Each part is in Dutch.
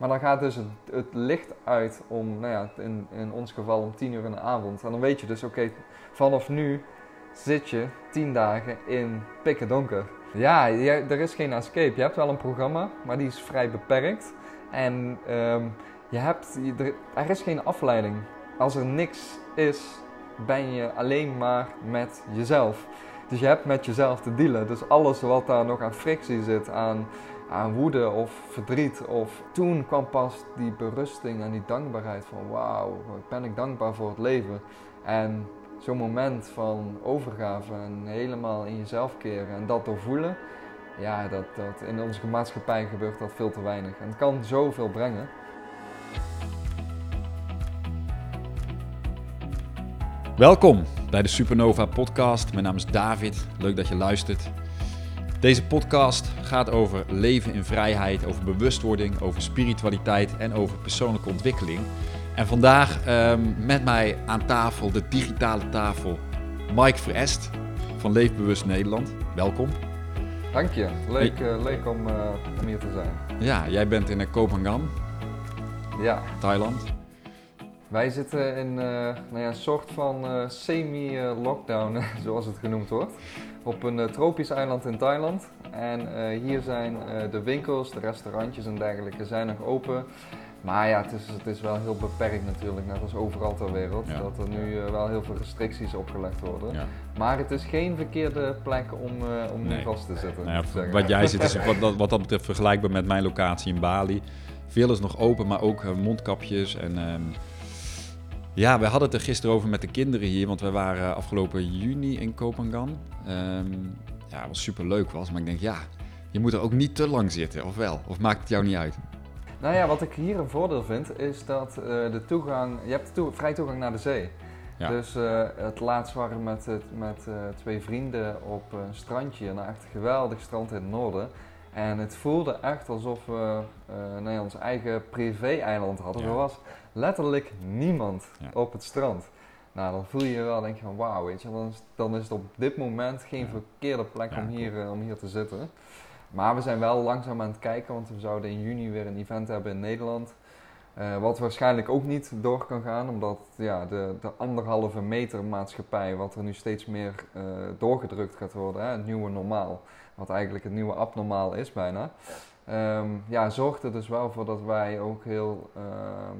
Maar dan gaat dus het, licht uit om, nou ja, in, in ons geval om 10 uur in de avond. En dan weet je dus, oké, vanaf nu zit je 10 dagen in pikken donker. Ja, er is geen escape. Je hebt wel een programma, maar die is vrij beperkt. En ehm, je hebt, er, er is geen afleiding. Als er niks is, ben je alleen maar met jezelf. Dus je hebt met jezelf te dealen. Dus alles wat daar nog aan frictie zit, aan, aan woede of verdriet. Of toen kwam pas die berusting en die dankbaarheid van wauw, ben ik dankbaar voor het leven. En zo'n moment van overgave en helemaal in jezelf keren en dat doorvoelen. Ja, dat, dat, in onze maatschappij gebeurt dat veel te weinig. En het kan zoveel brengen. Welkom bij de Supernova Podcast. Mijn naam is David. Leuk dat je luistert. Deze podcast gaat over leven in vrijheid, over bewustwording, over spiritualiteit en over persoonlijke ontwikkeling. En vandaag ehm, met mij aan tafel, de digitale tafel, Mike Verest van Leefbewust Nederland. Welkom. Dank je. Leuk, eh, leuk om, eh, om hier te zijn. Ja, jij bent in eh, Koh Phangan, Ja, Thailand. wij zitten in nou ja, een soort van semi-lockdown, zoals het genoemd wordt. Op een eh, tropisch eiland in Thailand. En eh, hier zijn eh, de winkels, de restaurantjes en dergelijke zijn nog open. Maar ja, het is, het is wel heel beperkt natuurlijk, net als overal ter wereld. Ja. Dat er nu wel heel veel restricties opgelegd worden. Ja. Maar het is geen verkeerde plek om, eh, om Nee. vast te zitten. Nou ja, wat jij zit is wat, dat- wat dat betreft vergelijkbaar met mijn locatie in Bali. Veel is nog open, maar ook mondkapjes. En, ehm, ja, we hadden het er gisteren over met de kinderen hier, want we waren afgelopen juni in Koh Phangan. Ehm, ja, wat super leuk was, maar ik denk ja, je moet er ook niet te lang zitten, of wel? Of maakt het jou niet uit? Nou ja, wat ik hier een voordeel vind, is dat eh, de toegang, je hebt vrij toegang naar de zee. Ja. Dus eh, het laatst waren we met, met eh, twee vrienden op een strandje, een echt geweldig strand in het noorden. En het voelde echt alsof we ja, ons eigen privé-eiland hadden. Ja. Er was letterlijk niemand Ja. op het strand. Nou, dan voel je je wel, denk je van wauw, weet je, dan is, dan is het op dit moment geen Ja. verkeerde plek om, hier, eh, om hier te zitten. Maar we zijn wel langzaam aan het kijken, want we zouden in juni weer een event hebben in Nederland. Eh, wat waarschijnlijk ook niet door kan gaan, omdat ja, de, de anderhalve meter maatschappij, wat er nu steeds meer eh, doorgedrukt gaat worden, hè, het nieuwe normaal, wat eigenlijk het nieuwe abnormaal is bijna, ehm, ja, zorgt er dus wel voor dat wij ook heel ehm,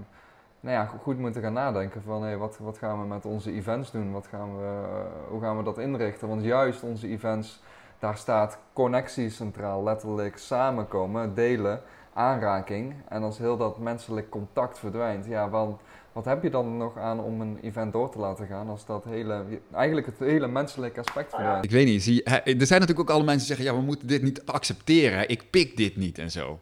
nou ja, goed moeten gaan nadenken van hey, wat, wat gaan we met onze events doen, wat gaan we, eh, hoe gaan we dat inrichten. Want juist onze events, daar staat connectie centraal, letterlijk samenkomen, delen, aanraking. En als heel dat menselijk contact verdwijnt, ja, want wat heb je dan nog aan om een event door te laten gaan als dat hele, eigenlijk het hele menselijke aspect verdwijnt? Ik weet niet, zie, er zijn natuurlijk ook alle mensen die zeggen, ja, we moeten dit niet accepteren, ik pik dit niet en zo.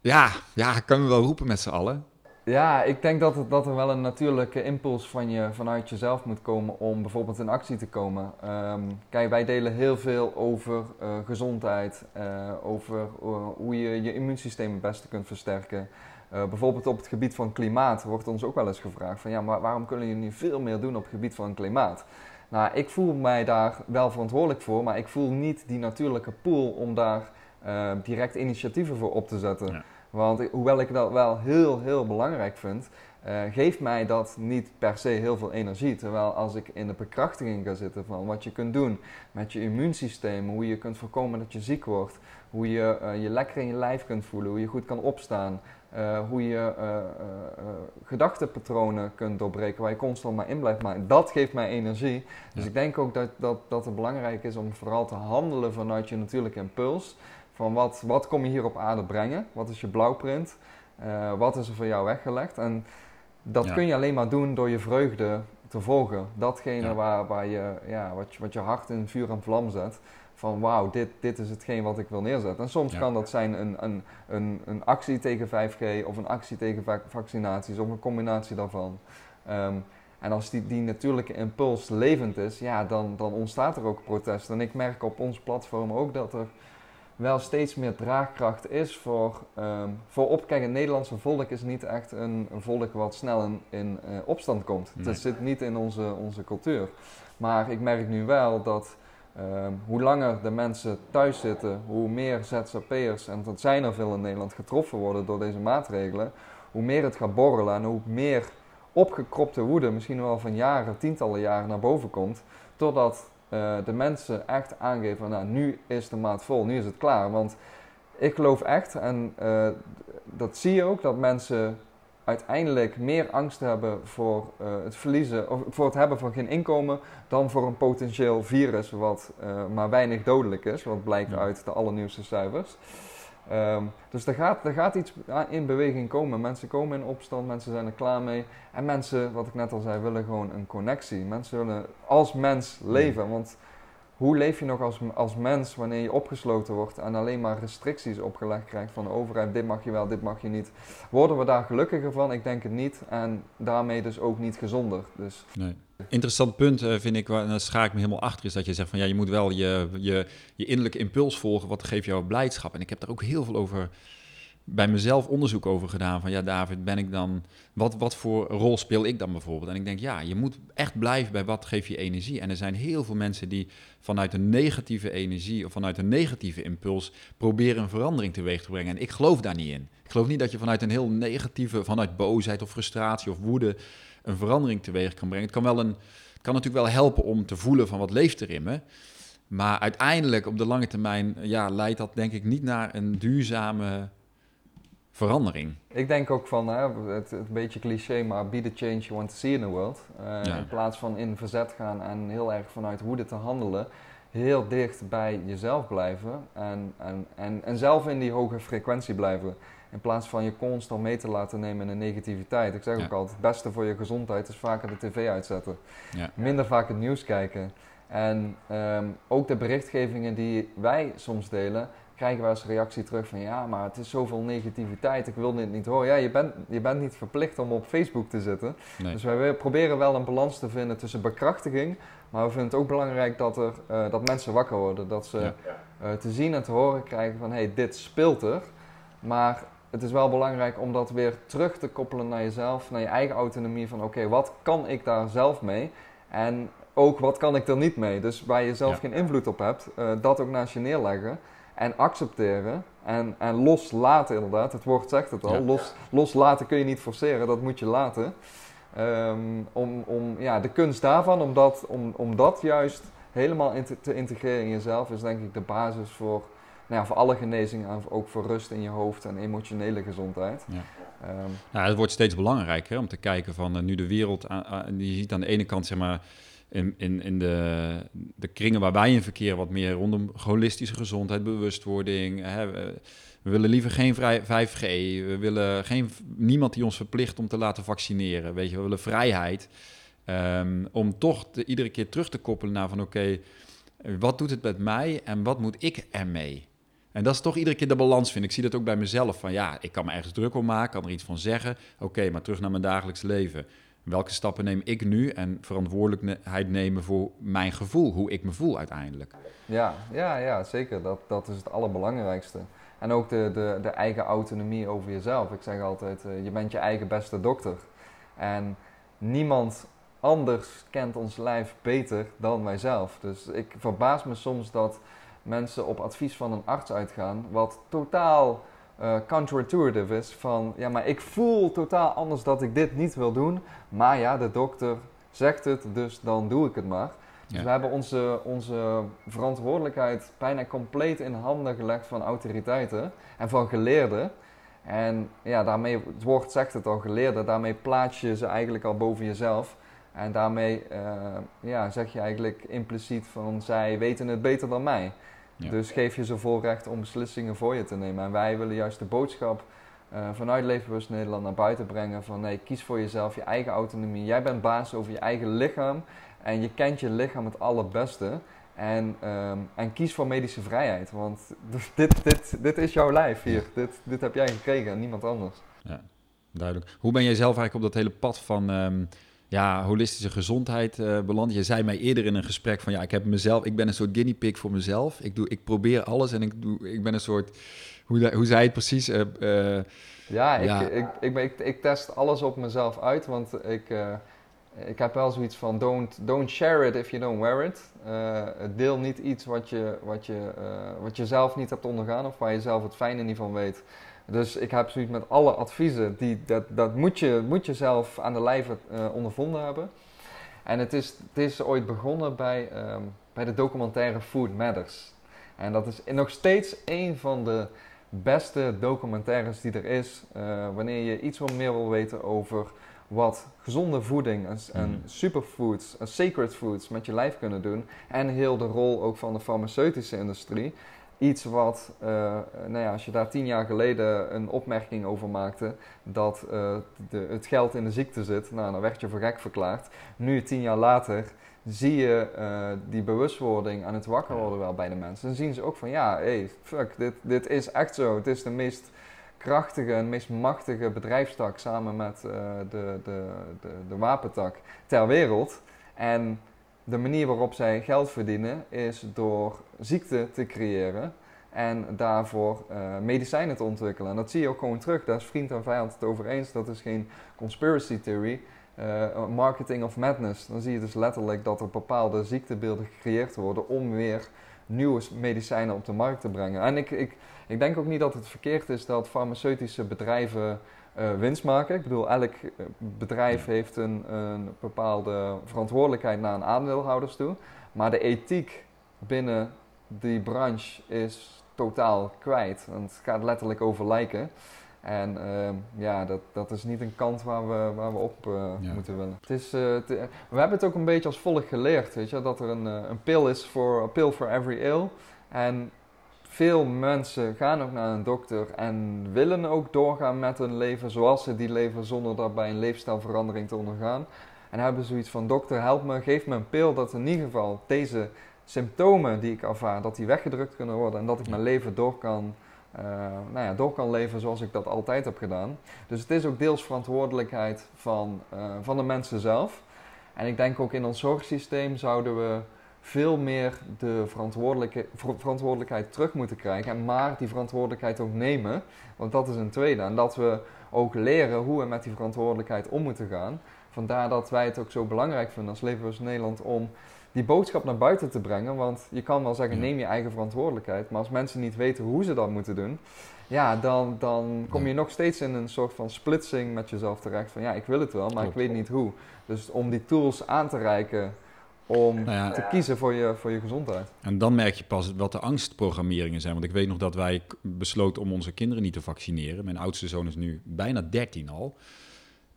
Ja, ja, kunnen we wel roepen met z'n allen. Ja, ik denk dat, het, dat er wel een natuurlijke impuls van je, vanuit jezelf moet komen om bijvoorbeeld in actie te komen. Ehm, kijk, wij delen heel veel over eh, gezondheid, eh, over eh, hoe je je immuunsysteem het beste kunt versterken. Bijvoorbeeld op het gebied van klimaat wordt ons ook wel eens gevraagd van ja, maar waarom kunnen jullie niet veel meer doen op het gebied van klimaat? Nou, ik voel mij daar wel verantwoordelijk voor, maar ik voel niet die natuurlijke pool om daar direct initiatieven voor op te zetten. Want hoewel ik dat wel heel, heel belangrijk vind, eh, geeft mij dat niet per se heel veel energie. Terwijl als ik in de bekrachtiging ga zitten van wat je kunt doen met je immuunsysteem, hoe je kunt voorkomen dat je ziek wordt, hoe je eh, je lekker in je lijf kunt voelen, hoe je goed kan opstaan, eh, hoe je gedachtenpatronen kunt doorbreken waar je constant maar in blijft maken. Dat geeft mij energie. Dus Ja. ik denk ook dat, dat, dat het belangrijk is om vooral te handelen vanuit je natuurlijke impuls. Van wat, wat kom je hier op aarde brengen? Wat is je blauwprint? Eh, wat is er voor jou weggelegd? En dat Ja. kun je alleen maar doen door je vreugde te volgen. Datgene Ja. waar, waar je, ja, wat, je, wat je hart in vuur en vlam zet. Van wauw, dit, dit is hetgeen wat ik wil neerzetten. En soms Ja. kan dat zijn een, een, een, een actie tegen 5G of een actie tegen vac- vaccinaties of een combinatie daarvan. Ehm, en als die, die natuurlijke impuls levend is, ja, dan, dan ontstaat er ook protest. En ik merk op ons platform ook dat er wel steeds meer draagkracht is voor, ehm voor op. Kijk, het Nederlandse volk is niet echt een, een volk wat snel in, in eh, opstand komt. Nee. Het zit niet in onze, onze cultuur. Maar ik merk nu wel dat ehm, hoe langer de mensen thuis zitten, hoe meer ZZP'ers, en dat zijn er veel in Nederland, getroffen worden door deze maatregelen, hoe meer het gaat borrelen en hoe meer opgekropte woede, misschien wel van jaren, tientallen jaren naar boven komt, totdat uh, de mensen echt aangeven, nou nu is de maat vol, nu is het klaar. Want ik geloof echt, en uh, dat zie je ook, dat mensen uiteindelijk meer angst hebben voor uh, het verliezen of voor het hebben van geen inkomen dan voor een potentieel virus wat maar weinig dodelijk is, wat blijkt uit de allernieuwste cijfers. Um, dus er gaat, er gaat iets in beweging komen. Mensen komen in opstand, mensen zijn er klaar mee. En mensen, wat ik net al zei, willen gewoon een connectie. Mensen willen als mens leven. Want hoe leef je nog als, als mens wanneer je opgesloten wordt en alleen maar restricties opgelegd krijgt van de overheid? Dit mag je wel, dit mag je niet. Worden we daar gelukkiger van? Ik denk het niet. En daarmee dus ook niet gezonder. Dus. Nee. Interessant punt uh, vind ik, en daar schaak ik me helemaal achter, is dat je zegt van ja, je moet wel je, je, je innerlijke impuls volgen, wat geeft jou blijdschap. En ik heb daar ook heel veel over bij mezelf onderzoek over gedaan. Van ja, David, ben ik dan. Wat, wat voor rol speel ik dan bijvoorbeeld? En ik denk, ja, je moet echt blijven bij wat geeft je energie. En er zijn heel veel mensen die vanuit een negatieve energie of vanuit een negatieve impuls proberen een verandering teweeg te brengen. En ik geloof daar niet in. Ik geloof niet dat je vanuit een heel negatieve, vanuit boosheid of frustratie of woede een verandering teweeg kan brengen. Het kan, wel een, kan natuurlijk wel helpen om te voelen van wat leeft er in me. Maar uiteindelijk op de lange termijn ja, leidt dat denk ik niet naar een duurzame verandering. Ik denk ook van, hè, het, een beetje cliché, maar be the change you want to see in the world. Uh, In plaats van in verzet gaan en heel erg vanuit woede te handelen, heel dicht bij jezelf blijven en, en, en, en zelf in die hoge frequentie blijven. In plaats van je constant mee te laten nemen in de negativiteit. Ik zeg ook altijd, het beste voor je gezondheid is vaker de tv uitzetten. Ja. Minder vaak het nieuws kijken. En um, ook de berichtgevingen die wij soms delen, krijgen we als reactie terug van ja, maar het is zoveel negativiteit, ik wil dit niet horen. Ja, je bent, je bent niet verplicht om op Facebook te zitten. Dus wij proberen wel een balans te vinden tussen bekrachtiging, maar we vinden het ook belangrijk dat, er, uh, dat mensen wakker worden. Dat ze uh, te zien en te horen krijgen van hé, hey, dit speelt er. Maar het is wel belangrijk om dat weer terug te koppelen naar jezelf, naar je eigen autonomie. Van oké, wat kan ik daar zelf mee? En ook wat kan ik er niet mee? Dus waar je zelf geen invloed op hebt, uh, dat ook naast je neerleggen. En accepteren en, en loslaten inderdaad. Het woord zegt het al. Los, loslaten kun je niet forceren, dat moet je laten. Um, om, om ja, de kunst daarvan, om dat, om, om dat juist helemaal in te, te integreren in jezelf, is denk ik de basis voor, nou ja, voor alle genezing en ook voor rust in je hoofd en emotionele gezondheid. Ja. Um, nou, het wordt steeds belangrijker om te kijken van uh, nu de wereld, uh, uh, je ziet aan de ene kant zeg maar in, in, in de, de kringen waar wij in verkeren, wat meer rondom holistische gezondheid, bewustwording. Hè, we, willen liever geen 5G. We willen geen, niemand die ons verplicht om te laten vaccineren. Weet je, we willen vrijheid. Um, om toch iedere keer terug te koppelen naar van oké, wat doet het met mij en wat moet ik ermee? En dat is toch iedere keer de balans, vind ik. zie dat ook bij mezelf. Van ja, ik kan me ergens druk om maken, kan er iets van zeggen. Oké, maar terug naar mijn dagelijks leven. Welke stappen neem ik nu en verantwoordelijkheid nemen voor mijn gevoel, hoe ik me voel uiteindelijk? Ja, ja, ja zeker. Dat, dat is het allerbelangrijkste. En ook de, de, de eigen autonomie over jezelf. Ik zeg altijd, uh, je bent je eigen beste dokter. En niemand anders kent ons lijf beter dan wijzelf. Dus ik verbaas me soms dat mensen op advies van een arts uitgaan, wat totaal uh, counterintuitive is. Van ja, maar ik voel totaal anders dat ik dit niet wil doen. Maar ja, de dokter zegt het, dus dan doe ik het maar. Dus we hebben onze, onze verantwoordelijkheid bijna compleet in handen gelegd van autoriteiten en van geleerden. En ja, daarmee, het woord zegt het al, geleerden, daarmee plaats je ze eigenlijk al boven jezelf. En daarmee uh, ja, zeg je eigenlijk impliciet van zij weten het beter dan mij. Dus geef je ze vol recht om beslissingen voor je te nemen. En wij willen juist de boodschap uh, vanuit Leefbewust Nederland naar buiten brengen van nee, kies voor jezelf, je eigen autonomie. Jij bent baas over je eigen lichaam en je kent je lichaam het allerbeste. En, um, en kies voor medische vrijheid, want dit, dit, dit is jouw lijf hier. Dit, dit heb jij gekregen en niemand anders. Ja, duidelijk. Hoe ben jij zelf eigenlijk op dat hele pad van... Um ja, holistische gezondheid uh, beland. Je zei mij eerder in een gesprek van ja, ik heb mezelf, ik ben een soort guinea pig voor mezelf. Ik, doe, ik probeer alles en ik, doe, ik ben een soort, hoe, hoe zei het precies? Uh, uh, ja, ik, Ik, ik, ik, ik, test alles op mezelf uit, want ik, ik heb wel zoiets van don't, don't share it if you don't wear it. Deel niet iets wat je, wat, je, wat je zelf niet hebt ondergaan of waar je zelf het fijne niet van weet. Dus ik heb zoiets met alle adviezen, die, dat, dat moet, je, moet je zelf aan de lijve uh, ondervonden hebben. En het is, het is ooit begonnen bij, um, bij de documentaire Food Matters. En dat is nog steeds een van de beste documentaires die er is. wanneer je iets wat meer wil weten over wat gezonde voeding en, en mm. superfoods en sacred foods met je lijf kunnen doen. En heel de rol ook van de farmaceutische industrie. Iets wat, uh, nou ja, als je daar tien jaar geleden een opmerking over maakte, dat uh, de, het geld in de ziekte zit, nou, dan werd je voor gek verklaard. Nu, tien jaar later, zie je uh, die bewustwording aan het wakker worden wel bij de mensen. Dan zien ze ook van, ja, hey, fuck, dit, dit is echt zo. Het is de meest krachtige en meest machtige bedrijfstak samen met de, de, de, de, wapentak ter wereld. En de manier waarop zij geld verdienen is door ziekte te creëren en daarvoor uh, medicijnen te ontwikkelen. En dat zie je ook gewoon terug. Daar is vriend en vijand het over eens. Dat is geen conspiracy theory. Uh, marketing of madness. Dan zie je dus letterlijk dat er bepaalde ziektebeelden gecreëerd worden om weer nieuwe medicijnen op de markt te brengen. En ik, ik, ik denk ook niet dat het verkeerd is dat farmaceutische bedrijven uh, winst maken. Ik bedoel, elk eh, bedrijf heeft een, een bepaalde verantwoordelijkheid naar een aandeelhouders toe. Maar de ethiek binnen die branche is totaal kwijt. Want het gaat letterlijk over lijken. En uh, ja, dat, dat is niet een kant waar we, waar we op uh, ja. moeten willen. Het is, uh, we hebben het ook een beetje als volgt geleerd, weet je, dat er een, een pil is voor a pill for every ill. En veel mensen gaan ook naar een dokter en willen ook doorgaan met hun leven zoals ze die leven zonder daarbij een leefstijlverandering te ondergaan. En hebben zoiets van, dokter help me, geef me een pil dat in ieder geval deze symptomen die ik ervaar, dat die weggedrukt kunnen worden en dat ik mijn leven door kan uh, nou ja, door kan leven zoals ik dat altijd heb gedaan. Dus het is ook deels verantwoordelijkheid van, uh, van de mensen zelf. En ik denk ook in ons zorgsysteem zouden we veel meer de verantwoordelijke, verantwoordelijkheid terug moeten krijgen. En maar die verantwoordelijkheid ook nemen. Want dat is een tweede. En dat we ook leren hoe we met die verantwoordelijkheid om moeten gaan. Vandaar dat wij het ook zo belangrijk vinden als Leefbewust Nederland om die boodschap naar buiten te brengen. Want je kan wel zeggen, neem je eigen verantwoordelijkheid. Maar als mensen niet weten hoe ze dat moeten doen, ja, dan, dan kom je nog steeds in een soort van splitsing met jezelf terecht. Van ja, ik wil het wel, maar ik weet niet hoe. Dus om die tools aan te reiken om nou te kiezen voor je, voor je gezondheid. En dan merk je pas wat de angstprogrammeringen zijn. Want ik weet nog dat wij besloten om onze kinderen niet te vaccineren. Mijn oudste zoon is nu bijna 13 al.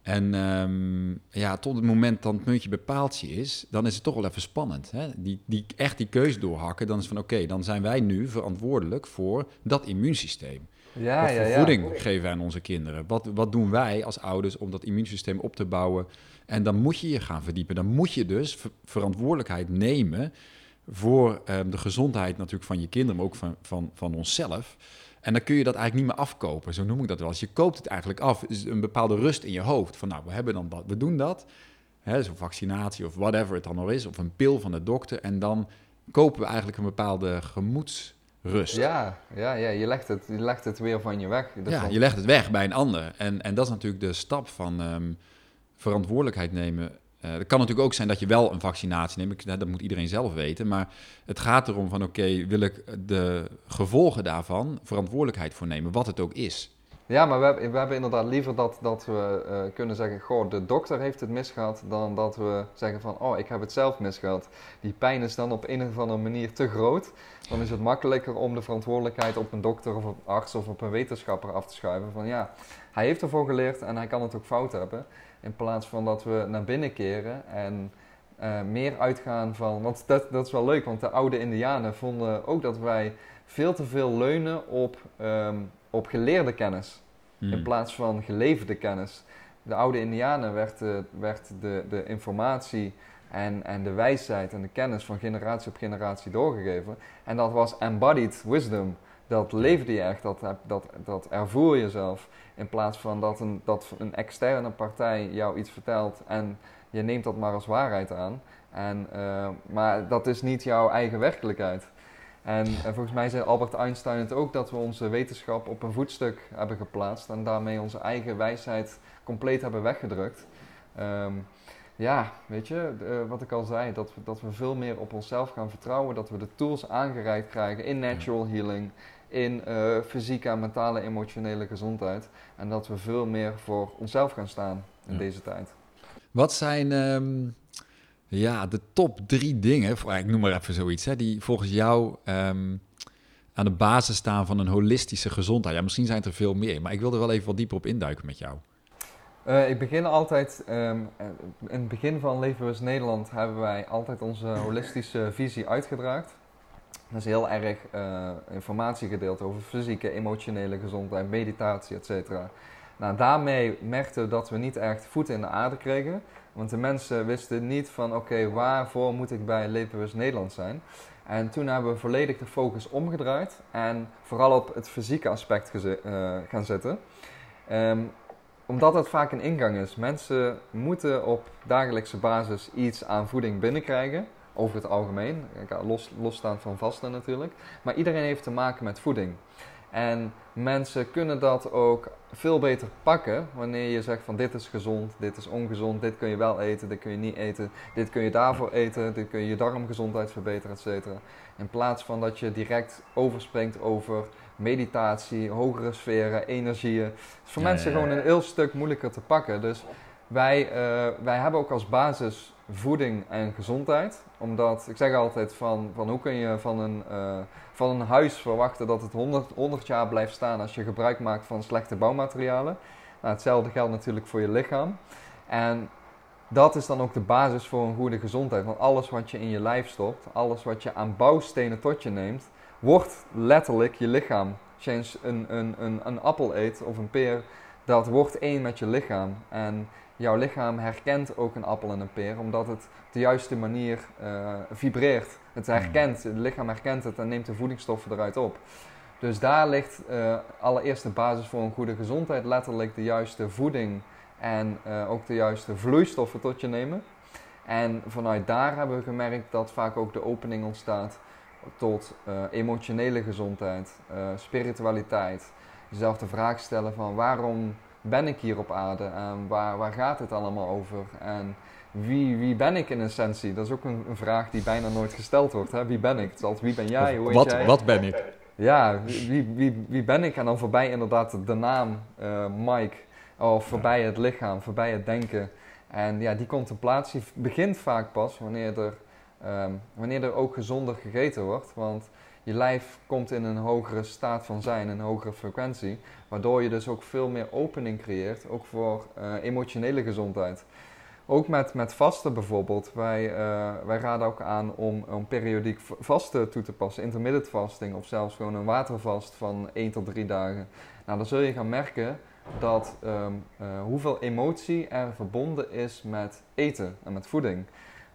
En um, ja, tot het moment dat het muntje bepaald is, dan is het toch wel even spannend. Hè? Die, die, echt die keuze doorhakken, dan is van oké, dan zijn wij nu verantwoordelijk voor dat immuunsysteem. Ja, wat ja, voeding geven wij aan onze kinderen? Wat, wat doen wij als ouders om dat immuunsysteem op te bouwen? En dan moet je je gaan verdiepen. Dan moet je dus verantwoordelijkheid nemen voor um, de gezondheid natuurlijk van je kinderen, maar ook van, van, van onszelf. En dan kun je dat eigenlijk niet meer afkopen, zo noem ik dat wel. Als je koopt het eigenlijk af, is een bepaalde rust in je hoofd. Van nou, we hebben dan dat, we doen dat. Zo'n vaccinatie of whatever het dan nog is, of een pil van de dokter. En dan kopen we eigenlijk een bepaalde gemoedsrust. Ja, ja, ja je, legt het, je legt het weer van je weg. ja, je legt het weg bij een ander. En, en dat is natuurlijk de stap van um, verantwoordelijkheid nemen uh, het kan natuurlijk ook zijn dat je wel een vaccinatie neemt. Dat moet iedereen zelf weten. Maar het gaat erom van oké, wil ik de gevolgen daarvan verantwoordelijkheid voor nemen, wat het ook is. Ja, maar we hebben, we hebben inderdaad liever dat, dat we uh, kunnen zeggen, goh, de dokter heeft het misgehad, dan dat we zeggen van, oh, ik heb het zelf misgehad. Die pijn is dan op een of andere manier te groot. Dan is het makkelijker om de verantwoordelijkheid op een dokter of een arts of op een wetenschapper af te schuiven. Van ja, hij heeft ervoor geleerd en hij kan het ook fout hebben. In plaats van dat we naar binnen keren en uh, meer uitgaan van. Want dat, dat is wel leuk, want de oude Indianen vonden ook dat wij veel te veel leunen op, um, op geleerde kennis. In hmm. plaats van geleverde kennis. De oude Indianen werd, uh, werd de, de informatie en, en de wijsheid en de kennis van generatie op generatie doorgegeven. En dat was embodied wisdom. Dat leefde je echt, dat, dat, dat ervoer je zelf. In plaats van dat een, dat een externe partij jou iets vertelt en je neemt dat maar als waarheid aan. En, uh, maar dat is niet jouw eigen werkelijkheid. En, en, volgens mij zei Albert Einstein het ook dat we onze wetenschap op een voetstuk hebben geplaatst en daarmee onze eigen wijsheid compleet hebben weggedrukt. Um, ja, weet je, eh, wat ik al zei, dat we, dat we veel meer op onszelf gaan vertrouwen, dat we de tools aangereikt krijgen in natural healing, in uh, fysieke en mentale emotionele gezondheid. En dat we veel meer voor onszelf gaan staan in deze tijd. Wat zijn ehm, ja, de top drie dingen, ik noem maar even zoiets, hè, die volgens jou ehm, aan de basis staan van een holistische gezondheid? Ja, misschien zijn er veel meer, maar ik wil er wel even wat dieper op induiken met jou. Uh, ik begin altijd, um, in het begin van Levenbewust Nederland hebben wij altijd onze holistische visie uitgedraagd. Dat is heel erg uh, informatie gedeeld over fysieke, emotionele gezondheid, meditatie, etc. Nou, daarmee merkten we dat we niet echt voeten in de aarde kregen. Want de mensen wisten niet van oké, waarvoor moet ik bij Levenbewust Nederland zijn? En toen hebben we volledig de focus omgedraaid en vooral op het fysieke aspect uh, gaan zetten. Um, omdat het vaak een ingang is. Mensen moeten op dagelijkse basis iets aan voeding binnenkrijgen. Over het algemeen, los, losstaand van vasten natuurlijk. Maar iedereen heeft te maken met voeding. En mensen kunnen dat ook veel beter pakken wanneer je zegt van dit is gezond, dit is ongezond, dit kun je wel eten, dit kun je niet eten, dit kun je daarvoor eten, dit kun je je darmgezondheid verbeteren, etc. In plaats van dat je direct overspringt over meditatie, hogere sferen, energieën. Het is voor mensen gewoon een heel stuk moeilijker te pakken. Dus wij, uh, wij hebben ook als basis voeding en gezondheid. Omdat, ik zeg altijd van, van hoe kun je van een, uh, van een huis verwachten dat het 100, 100 jaar blijft staan als je gebruik maakt van slechte bouwmaterialen. Nou, hetzelfde geldt natuurlijk voor je lichaam. En dat is dan ook de basis voor een goede gezondheid. Want alles wat je in je lijf stopt, alles wat je aan bouwstenen tot je neemt, wordt letterlijk je lichaam. Als je een, een, een, een appel eet of een peer, dat wordt één met je lichaam. En jouw lichaam herkent ook een appel en een peer, omdat het de juiste manier uh, vibreert. Het hmm. herkent, het lichaam herkent het en neemt de voedingsstoffen eruit op. Dus daar ligt uh, allereerst de basis voor een goede gezondheid, letterlijk de juiste voeding en uh, ook de juiste vloeistoffen tot je nemen. En vanuit daar hebben we gemerkt dat vaak ook de opening ontstaat tot emotionele gezondheid, spiritualiteit. Jezelf de vraag stellen van waarom ben ik hier op aarde en waar, waar gaat het allemaal over? En wie, wie ben ik in essentie? Dat is ook een, een vraag die bijna nooit gesteld wordt. Hè? Wie ben ik? Het altijd wie ben jij? Hoe wat, jij? wat ben ik? Ja, wie, wie, wie ben ik? En dan voorbij inderdaad de naam uh, Mike. Of voorbij het lichaam, voorbij het denken. En ja, die contemplatie begint vaak pas wanneer er Ehm, wanneer er ook gezonder gegeten wordt. Want je lijf komt in een hogere staat van zijn, een hogere frequentie. Waardoor je dus ook veel meer opening creëert, ook voor uh, emotionele gezondheid. Ook met, met vasten bijvoorbeeld. Wij, uh, wij raden ook aan om, om periodiek vasten toe te passen. Intermittent fasting of zelfs gewoon een watervast van 1 tot 3 dagen. Nou, dan zul je gaan merken dat um, uh, hoeveel emotie er verbonden is met eten en met voeding.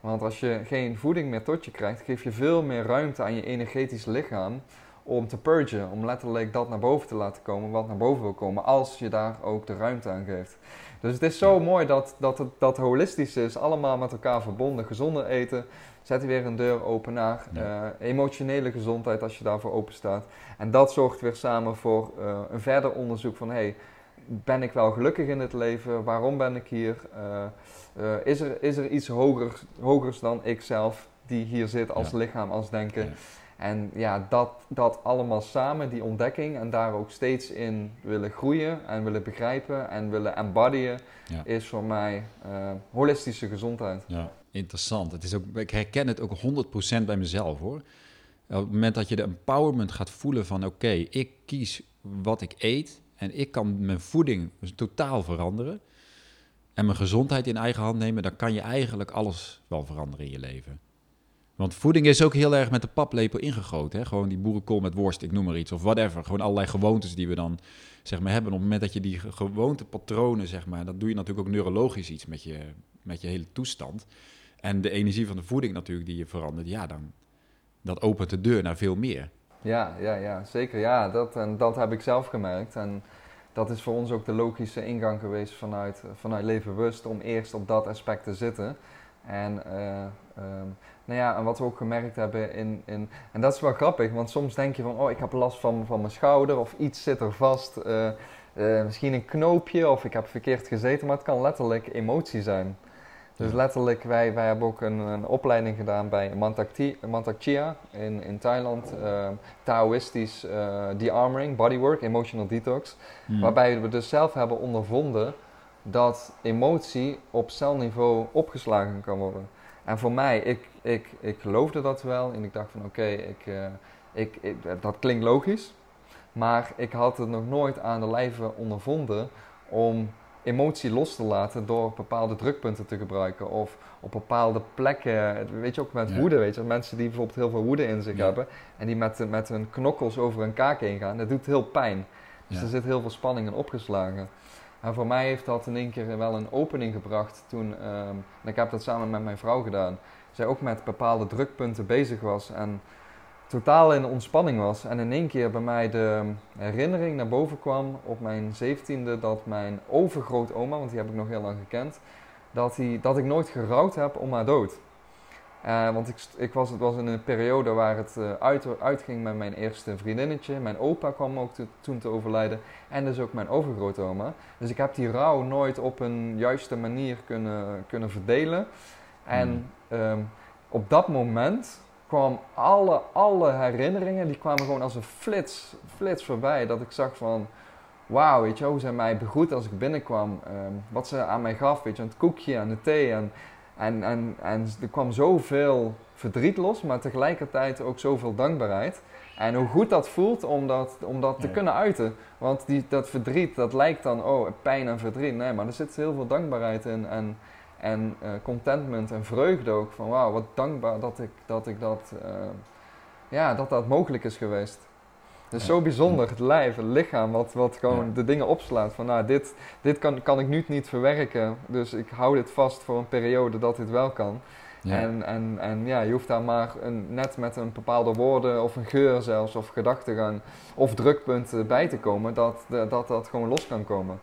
Want als je geen voeding meer tot je krijgt, geef je veel meer ruimte aan je energetisch lichaam om te purgen, om letterlijk dat naar boven te laten komen wat naar boven wil komen, als je daar ook de ruimte aan geeft. Dus het is zo mooi dat, dat het dat holistisch is, allemaal met elkaar verbonden. Gezonder eten, zet weer een deur open naar uh, emotionele gezondheid als je daarvoor open staat. En dat zorgt weer samen voor uh, een verder onderzoek van, hey, ben ik wel gelukkig in het leven? Waarom ben ik hier? Uh, uh, is, er, is er iets hoger, hogers dan ikzelf die hier zit als lichaam, als denken? En ja, dat, dat allemaal samen, die ontdekking en daar ook steeds in willen groeien en willen begrijpen en willen embodyen, is voor mij uh, holistische gezondheid. Ja, interessant. Het is ook, ik herken het ook 100% bij mezelf hoor. Op het moment dat je de empowerment gaat voelen van oké, ik kies wat ik eet en ik kan mijn voeding totaal veranderen en mijn gezondheid in eigen hand nemen, dan kan je eigenlijk alles wel veranderen in je leven. Want voeding is ook heel erg met de paplepel ingegoten. Hè? Gewoon die boerenkool met worst, ik noem maar iets, of whatever. Gewoon allerlei gewoontes die we dan zeg maar, hebben. Op het moment dat je die gewoontepatronen, zeg maar, dat doe je natuurlijk ook neurologisch iets met je, met je hele toestand. En de energie van de voeding natuurlijk die je verandert, ja, dan dat opent de deur naar veel meer. Ja, ja, ja zeker. Ja, dat, en dat heb ik zelf gemerkt. En dat is voor ons ook de logische ingang geweest vanuit, vanuit Leven Bewust om eerst op dat aspect te zitten. En, uh, um, nou ja, en wat we ook gemerkt hebben in, in. En dat is wel grappig, want soms denk je van: oh, ik heb last van, van mijn schouder of iets zit er vast. Uh, misschien een knoopje of ik heb verkeerd gezeten, maar het kan letterlijk emotie zijn. Dus letterlijk, wij, wij hebben ook een, een opleiding gedaan bij Mantak Chia in, in Thailand. Uh, Taoïstisch uh, de-armoring, bodywork, emotional detox. Hmm. Waarbij we dus zelf hebben ondervonden dat emotie op celniveau opgeslagen kan worden. En voor mij, ik, ik, ik geloofde dat wel en ik dacht van oké, ik, uh, ik, ik, dat klinkt logisch. Maar ik had het nog nooit aan de lijve ondervonden om emotie los te laten door bepaalde drukpunten te gebruiken. Of op bepaalde plekken, weet je ook met woede, weet je. Mensen die bijvoorbeeld heel veel woede in zich hebben en die met, met hun knokkels over een kaak heen gaan, dat doet heel pijn. Dus er zit heel veel spanning in opgeslagen. En voor mij heeft dat in één keer wel een opening gebracht toen, um, en ik heb dat samen met mijn vrouw gedaan, zij ook met bepaalde drukpunten bezig was en totaal in ontspanning was. En in één keer bij mij de herinnering naar boven kwam op mijn zeventiende dat mijn overgrootoma, want die heb ik nog heel lang gekend, dat, die, dat ik nooit gerouwd heb om haar dood. Uh, want ik, ik was, het was in een periode waar het uh, uit, uitging met mijn eerste vriendinnetje. Mijn opa kwam ook toen te overlijden. En dus ook mijn overgrootoma. Dus ik heb die rouw nooit op een juiste manier kunnen, kunnen verdelen. En um, op dat moment kwam alle, alle herinneringen, die kwamen gewoon als een flits, flits voorbij. Dat ik zag van, wauw, weet je hoe ze mij begroet als ik binnenkwam. Um, wat ze aan mij gaf, weet je, het koekje en de thee. En, en, en, en er kwam zoveel verdriet los, maar tegelijkertijd ook zoveel dankbaarheid. En hoe goed dat voelt om dat, om dat te kunnen uiten. Want die, dat verdriet, dat lijkt dan, oh, pijn en verdriet. Nee, maar er zit heel veel dankbaarheid in. En, en uh, contentment en vreugde ook. Van wauw, wat dankbaar dat ik dat, ik dat, uh, ja, dat, dat mogelijk is geweest. Het is zo bijzonder, het lijf, het lichaam, wat, wat gewoon de dingen opslaat. Van nou, dit, dit kan, kan ik nu niet verwerken, dus ik hou dit vast voor een periode dat dit wel kan. En, en, en ja, je hoeft daar maar een, net met een bepaalde woorden of een geur zelfs, of gedachtegang of drukpunten bij te komen, dat dat, dat gewoon los kan komen.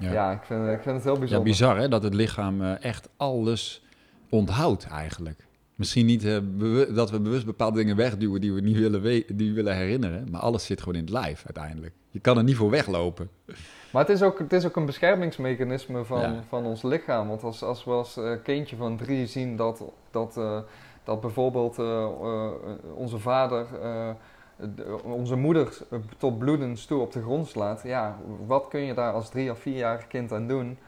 Ja, ja ik, vind, ik vind het heel bijzonder. Ja, bizar hè, dat het lichaam uh, echt alles onthoudt eigenlijk. Misschien niet uh, dat we bewust bepaalde dingen wegduwen die we niet willen, die we willen herinneren, maar alles zit gewoon in het lijf uiteindelijk. Je kan er niet voor weglopen. Maar het is ook, het is ook een beschermingsmechanisme van, van ons lichaam. Want als, als we als uh, kindje van drie zien dat, dat, uh, dat bijvoorbeeld onze vader onze moeder tot bloedens toe op de grond slaat, ja, wat kun je daar als drie of vierjarig kind aan doen?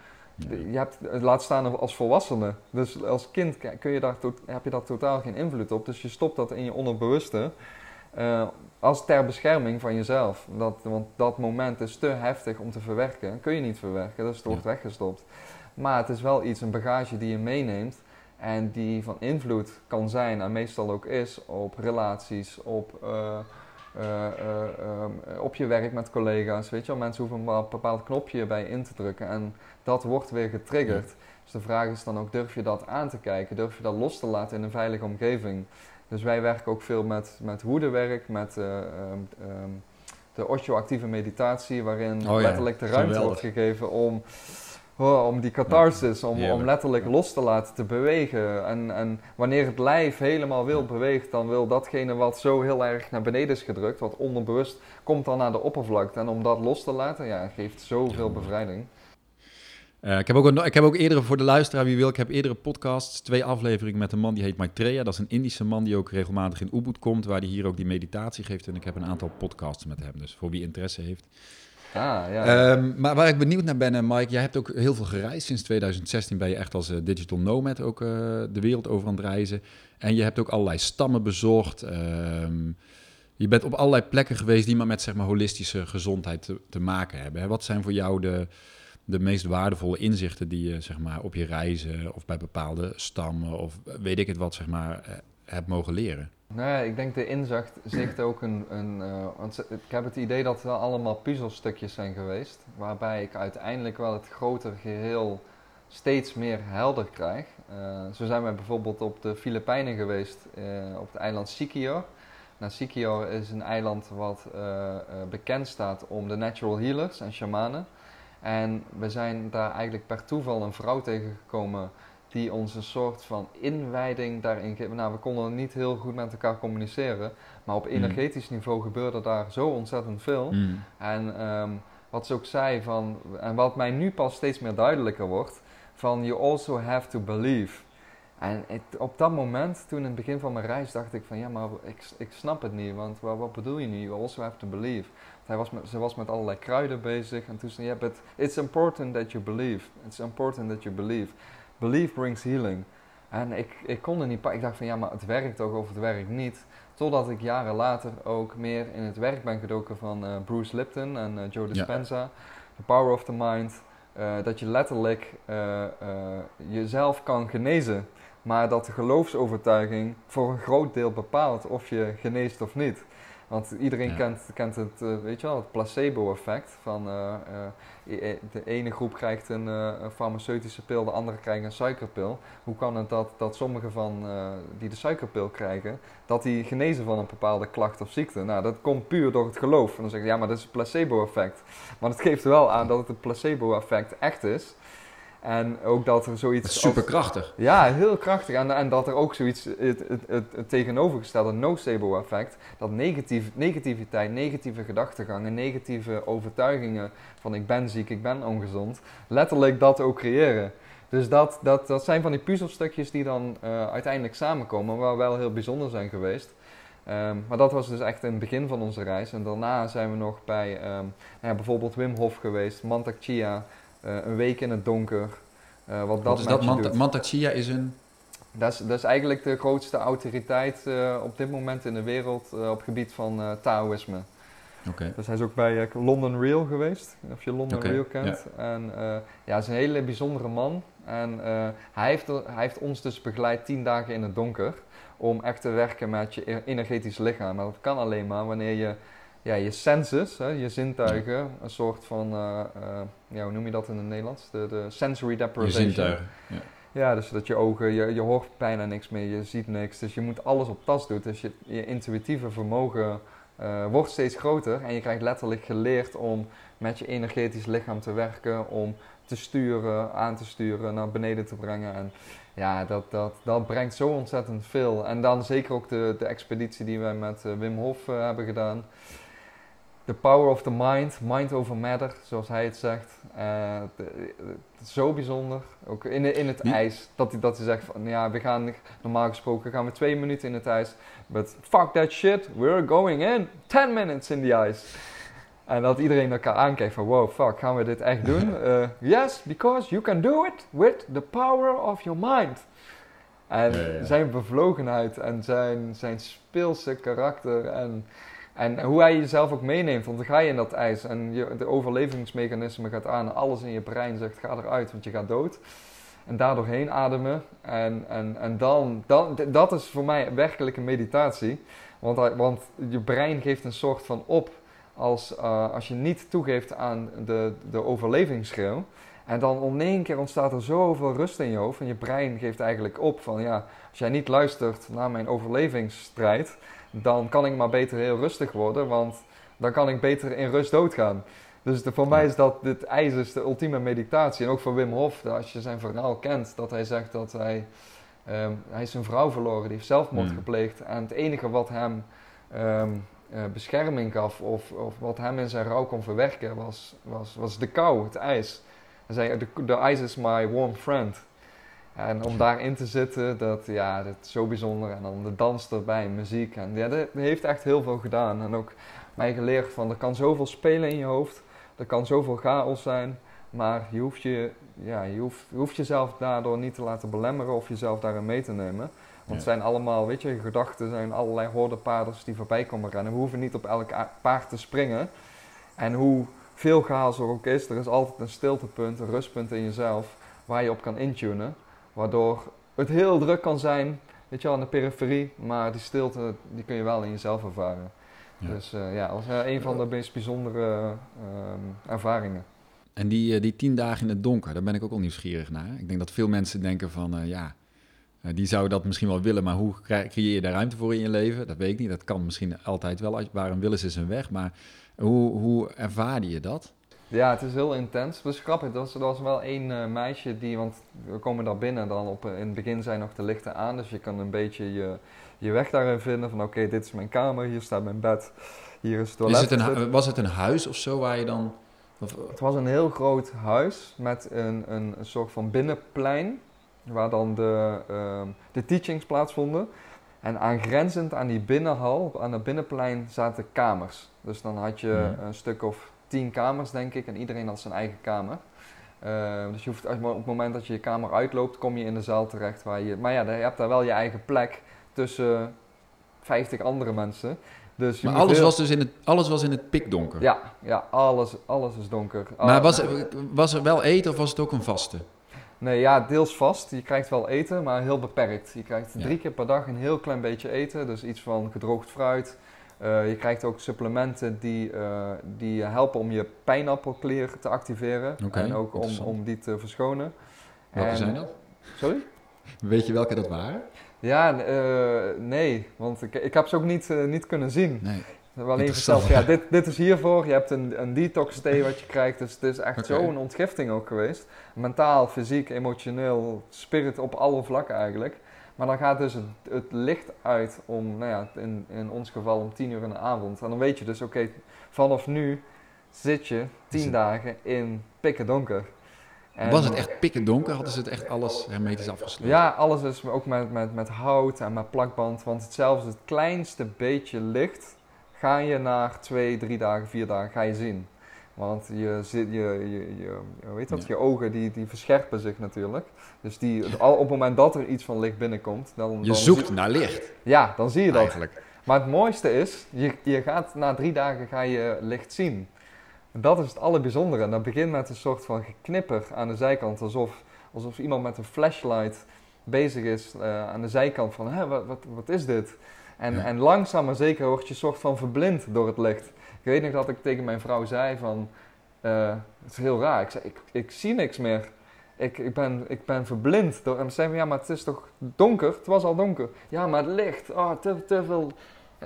Je hebt, laat staan als volwassene. Dus als kind kun je daar heb je daar totaal geen invloed op. Dus je stopt dat in je onderbewuste. Uh, als ter bescherming van jezelf. Dat, want dat moment is te heftig om te verwerken. Kun je niet verwerken, dus het wordt weggestopt. Maar het is wel iets, een bagage die je meeneemt. En die van invloed kan zijn, en meestal ook is, op relaties, op... Uh, uh, uh, op je werk met collega's. Weet je wel, mensen hoeven een bepaald knopje bij in te drukken en dat wordt weer getriggerd. Dus de vraag is dan ook: durf je dat aan te kijken? Durf je dat los te laten in een veilige omgeving? Dus wij werken ook veel met, met woedewerk, met um, de osho-actieve meditatie, waarin oh letterlijk de ruimte wordt gegeven om Oh, om die catharsis, om, om letterlijk los te laten, te bewegen. En, en wanneer het lijf helemaal wild beweegt, dan wil datgene wat zo heel erg naar beneden is gedrukt, wat onderbewust, komt dan naar de oppervlakte. En om dat los te laten, ja, geeft zoveel bevrijding. Uh, ik, heb ook een, ik heb ook eerdere, voor de luisteraar wie wil, ik heb eerdere podcasts, twee afleveringen met een man die heet Maitreya. Dat is een Indische man die ook regelmatig in Ubud komt, waar hij hier ook die meditatie geeft. En ik heb een aantal podcasts met hem, dus voor wie interesse heeft. Ah, ja, um, maar waar ik benieuwd naar ben, Mike, jij hebt ook heel veel gereisd. Sinds 2016 ben je echt als uh, digital nomad ook uh, de wereld over aan het reizen. En je hebt ook allerlei stammen bezocht. Um, je bent op allerlei plekken geweest die maar met zeg maar, holistische gezondheid te, maken hebben. Wat zijn voor jou de, de meest waardevolle inzichten die je zeg maar, op je reizen of bij bepaalde stammen of weet ik het wat zeg maar, hebt mogen leren? Nee, ik denk de inzicht zicht ook een. een uh, want ik heb het idee dat het allemaal puzzelstukjes zijn geweest. Waarbij ik uiteindelijk wel het grotere geheel steeds meer helder krijg. Uh, zo zijn we bijvoorbeeld op de Filipijnen geweest, uh, op het eiland Siquijor. Nou, Siquijor is een eiland wat bekend staat om de natural healers en shamanen. En we zijn daar eigenlijk per toeval een vrouw tegengekomen die ons een soort van inwijding daarin geven. Nou, we konden niet heel goed met elkaar communiceren, maar op mm. energetisch niveau gebeurde daar zo ontzettend veel. Mm. En um, wat ze ook zei van, en wat mij nu pas steeds meer duidelijker wordt, van you also have to believe. En op dat moment, toen in het begin van mijn reis, dacht ik van ja, maar ik, ik snap het niet, want wat, wat bedoel je nu? You also have to believe. Hij was met, ze was met allerlei kruiden bezig en toen zei ja, but it's important that you believe. It's important that you believe. Believe brings healing. En ik, ik kon er niet Ik dacht van ja, maar het werkt toch of het werkt niet. Totdat ik jaren later ook meer in het werk ben gedoken van uh, Bruce Lipton en uh, Joe Dispenza. Ja. The Power of the Mind. Uh, dat je letterlijk jezelf kan genezen. Maar dat de geloofsovertuiging voor een groot deel bepaalt of je geneest of niet. Want iedereen kent, kent het, uh, weet je wel, het placebo-effect. Van uh, uh, de ene groep krijgt een, een, farmaceutische pil, de andere krijgt een suikerpil. Hoe kan het dat, dat sommigen van die de suikerpil krijgen, dat die genezen van een bepaalde klacht of ziekte? Nou, dat komt puur door het geloof. En dan zeg je, ja, maar dat is het placebo-effect. Maar het geeft wel aan dat het een placebo-effect echt is. En ook dat er zoiets. Superkrachtig. ja, heel krachtig. En, en dat er ook zoiets, het, het, het, het tegenovergestelde nocebo-effect, dat negatief, negativiteit, negatieve gedachtegangen, negatieve overtuigingen van ik ben ziek, ik ben ongezond, letterlijk dat ook creëren. Dus dat, dat, dat zijn van die puzzelstukjes die dan uh, uiteindelijk samenkomen, waar wel heel bijzonder zijn geweest. Um, maar dat was dus echt in het begin van onze reis. En daarna zijn we nog bij um, nou ja, bijvoorbeeld Wim Hof geweest, Mantak Chia, eh, een week in het donker. Uh, wat dat is dat? Mant Mantachia is een... Dat is, dat is eigenlijk de grootste autoriteit uh, op dit moment in de wereld uh, op het gebied van Taoïsme. Okay. Dus hij is ook bij London Real geweest, of je London okay. Real kent. Ja. En ja, hij is een hele bijzondere man. En hij, heeft, hij heeft ons dus begeleid tien dagen in het donker om echt te werken met je energetisch lichaam. Maar dat kan alleen maar wanneer je ja, je senses, hè, je zintuigen, een soort van, uh, uh, ja, hoe noem je dat in het Nederlands? De, de sensory deprivation. Je zintuigen, ja. Ja, dus dat je ogen, je, je hoort bijna niks meer, je ziet niks. Dus je moet alles op tas doen. Dus je, je intuïtieve vermogen uh, wordt steeds groter. En je krijgt letterlijk geleerd om met je energetisch lichaam te werken. Om te sturen, aan te sturen, naar beneden te brengen. En ja, dat, dat, dat brengt zo ontzettend veel. En dan zeker ook de, de expeditie die wij met Wim Hof hebben gedaan. The Power of the Mind, Mind over Matter, zoals hij het zegt. Uh, zo bijzonder. Ook in, in het ijs. Dat hij, dat hij zegt van ja, we gaan normaal gesproken gaan we twee minuten in het ijs. But fuck that shit, we're going in 10 minutes in the ice. En dat iedereen elkaar aankijkt van wow, fuck, gaan we dit echt doen? Uh, yes, because you can do it with the power of your mind. En zijn bevlogenheid en zijn, zijn speelse karakter en en hoe hij jezelf ook meeneemt, want dan ga je in dat ijs en je, de overlevingsmechanisme gaat aan. Alles in je brein zegt: ga eruit, want je gaat dood. En daardoor heen ademen. En, en, en dan, dan, dat is voor mij werkelijk een meditatie. Want, want je brein geeft een soort van op als, uh, als je niet toegeeft aan de, de overlevingsschreeuw. En dan in één keer ontstaat er zoveel rust in je hoofd. En je brein geeft eigenlijk op van ja, als jij niet luistert naar mijn overlevingsstrijd, dan kan ik maar beter heel rustig worden, want dan kan ik beter in rust doodgaan. Dus voor mij is dat, dit ijs is de ultieme meditatie. En ook voor Wim Hof, als je zijn verhaal kent, dat hij zegt dat hij, um, hij is zijn vrouw verloren, die heeft zelfmoord mm. gepleegd. En het enige wat hem um, uh, bescherming gaf, of, of wat hem in zijn rouw kon verwerken, was, was, was de kou, het ijs. Hij zei, the ice is my warm friend. En om daarin te zitten, dat, ja, dat is zo bijzonder. En dan de dans erbij, muziek. En ja, dat heeft echt heel veel gedaan. En ook mij geleerd van, er kan zoveel spelen in je hoofd. Er kan zoveel chaos zijn. Maar je hoeft, je, ja, je, hoeft, je hoeft jezelf daardoor niet te laten belemmeren of jezelf daarin mee te nemen. Want het zijn allemaal, weet je, gedachten zijn allerlei hordepaarders die voorbij komen rennen. We hoeven niet op elk paard te springen. En hoe veel chaos er ook is, er is altijd een stiltepunt, een rustpunt in jezelf waar je op kan intunen. Waardoor het heel druk kan zijn, weet je wel, aan de periferie, maar die stilte die kun je wel in jezelf ervaren. Dus uh, ja, dat was uh, een van de meest bijzondere uh, ervaringen. En die, die tien dagen in het donker, daar ben ik ook al nieuwsgierig naar. Ik denk dat veel mensen denken van, ja, die zouden dat misschien wel willen, maar hoe creëer je daar ruimte voor in je leven? Dat weet ik niet. Dat kan misschien altijd wel. Waarom willen ze een weg? Maar hoe, hoe ervaarde je dat? Ja, het is heel intens. Het was grappig. Er was, er was wel één uh, meisje die, want we komen daar binnen dan op, in het begin zijn nog de lichten aan. Dus je kan een beetje je, je weg daarin vinden van oké, dit is mijn kamer, hier staat mijn bed, hier is het toilet. Is het een, was het een huis of zo waar je dan Of, Het was een heel groot huis met een, een, een soort van binnenplein, waar dan de, ehm, de teachings plaatsvonden. En aangrenzend aan die binnenhal, aan het binnenplein, zaten kamers. Dus dan had je Mhm. een stuk of tien kamers, denk ik, en iedereen had zijn eigen kamer. Eh, dus je hoeft, op het moment dat je je kamer uitloopt, kom je in de zaal terecht. Waar je, maar ja, je hebt daar wel je eigen plek tussen 50 andere mensen. Dus maar alles heel- was dus in het, alles was in het pikdonker. Ja, ja alles, alles is donker. Maar Al- was, er- was er wel eten of was het ook een vaste? Nee, ja, deels vast. Je krijgt wel eten, maar heel beperkt. Je krijgt Ja. drie keer per dag een heel klein beetje eten. Dus iets van gedroogd fruit. Eh, je krijgt ook supplementen die, eh, die je helpen om je pijnappelklier te activeren. En ook om, om die te verschonen. Welke En- zijn dat? Sorry? Weet je welke dat waren? Ja, eh, nee. Want ik, ik heb ze ook niet, niet kunnen zien. Nee. Alleen verteld, ja, dit, dit is hiervoor. Je hebt een, een detox thee wat je krijgt. Dus het is echt Oké. zo'n ontgifting ook geweest. Mentaal, fysiek, emotioneel, spirit op alle vlakken eigenlijk. Maar dan gaat dus het, het licht uit om, nou ja, in, in ons geval om tien uur in de avond. En dan weet je dus, oké, vanaf nu zit je Is tien het- dagen in pikken donker. En- Was het echt pikken donker? Hadden ze het echt alles hermetisch afgesloten? ja, alles is ook met, met, met hout en met plakband. Want zelfs het kleinste beetje licht ga je na twee, drie dagen, vier dagen ga je zien. Want je, zit, je, je, je, hoe heet dat? Ja. je ogen die, die verscherpen zich natuurlijk. Dus die, al, op het moment dat er iets van licht binnenkomt, dan, Je dan zoekt zie- naar licht, ja, dan zie je dat. eigenlijk. Maar het mooiste is, je, je gaat na drie dagen ga je licht zien. Dat is het allerbijzondere. En dat begint met een soort van geknipper aan de zijkant. Alsof, alsof iemand met een flashlight bezig is eh, aan de zijkant van, Hè, wat, wat, wat is dit? En, Ja. en langzaam maar zeker word je soort van verblind door het licht. Ik weet nog dat ik tegen mijn vrouw zei van, eh, het is heel raar. Ik zei, ik, ik zie niks meer. Ik, ik, ben, ik ben verblind. Door, en dan zei ze, ja, maar het is toch donker? Het was al donker. Ja, maar het licht, oh, te, te veel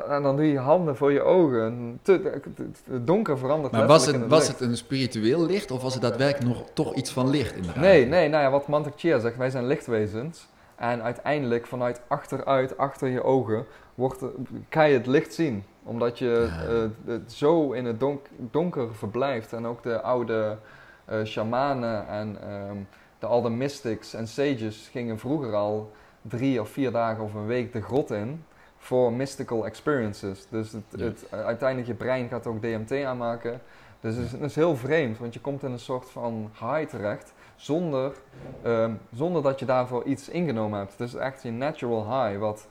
en dan doe je handen voor je ogen. Het donker verandert Maar was het, was het een spiritueel licht of was het daadwerkelijk nog toch iets van licht in de ruimte? Nee, nee, nou ja, wat Mantak Chia zegt, wij zijn lichtwezens. En uiteindelijk vanuit achteruit, achter je ogen, wordt, kan je het licht zien. Omdat je eh, het zo in het donk- donker verblijft. En ook de oude eh shamanen en ehm, de, al de mystics en sages gingen vroeger al drie of vier dagen of een week de grot in voor mystical experiences. Dus het, Ja. het, uiteindelijk je brein gaat ook DMT aanmaken. Dus het is, het is heel vreemd, want je komt in een soort van high terecht zonder, ehm, zonder dat je daarvoor iets ingenomen hebt. Het is echt je natural high, wat,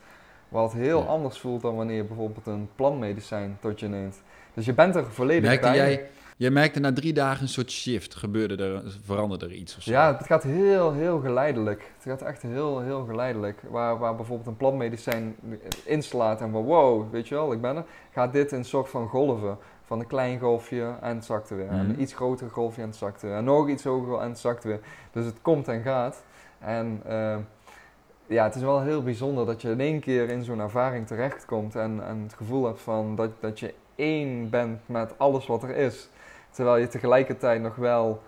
wat heel Ja. anders voelt dan wanneer je bijvoorbeeld een plantmedicijn tot je neemt. Dus je bent er volledig Merkte bij. jij, jij merkte na drie dagen een soort shift, gebeurde er, veranderde er iets of zo? Ja, het gaat heel, heel geleidelijk. Het gaat echt heel, heel geleidelijk. Waar, waar bijvoorbeeld een plantmedicijn inslaat en van wow, weet je wel, ik ben er. Gaat dit in een soort van golven. Van een klein golfje en het zakt er weer. En Mhm. een iets groter golfje en het zakt er weer. En nog iets hoger en het zakt weer. Dus het komt en gaat. En eh, ja, het is wel heel bijzonder dat je in één keer in zo'n ervaring terechtkomt. En, en het gevoel hebt van dat, dat je één bent met alles wat er is. Terwijl je tegelijkertijd nog wel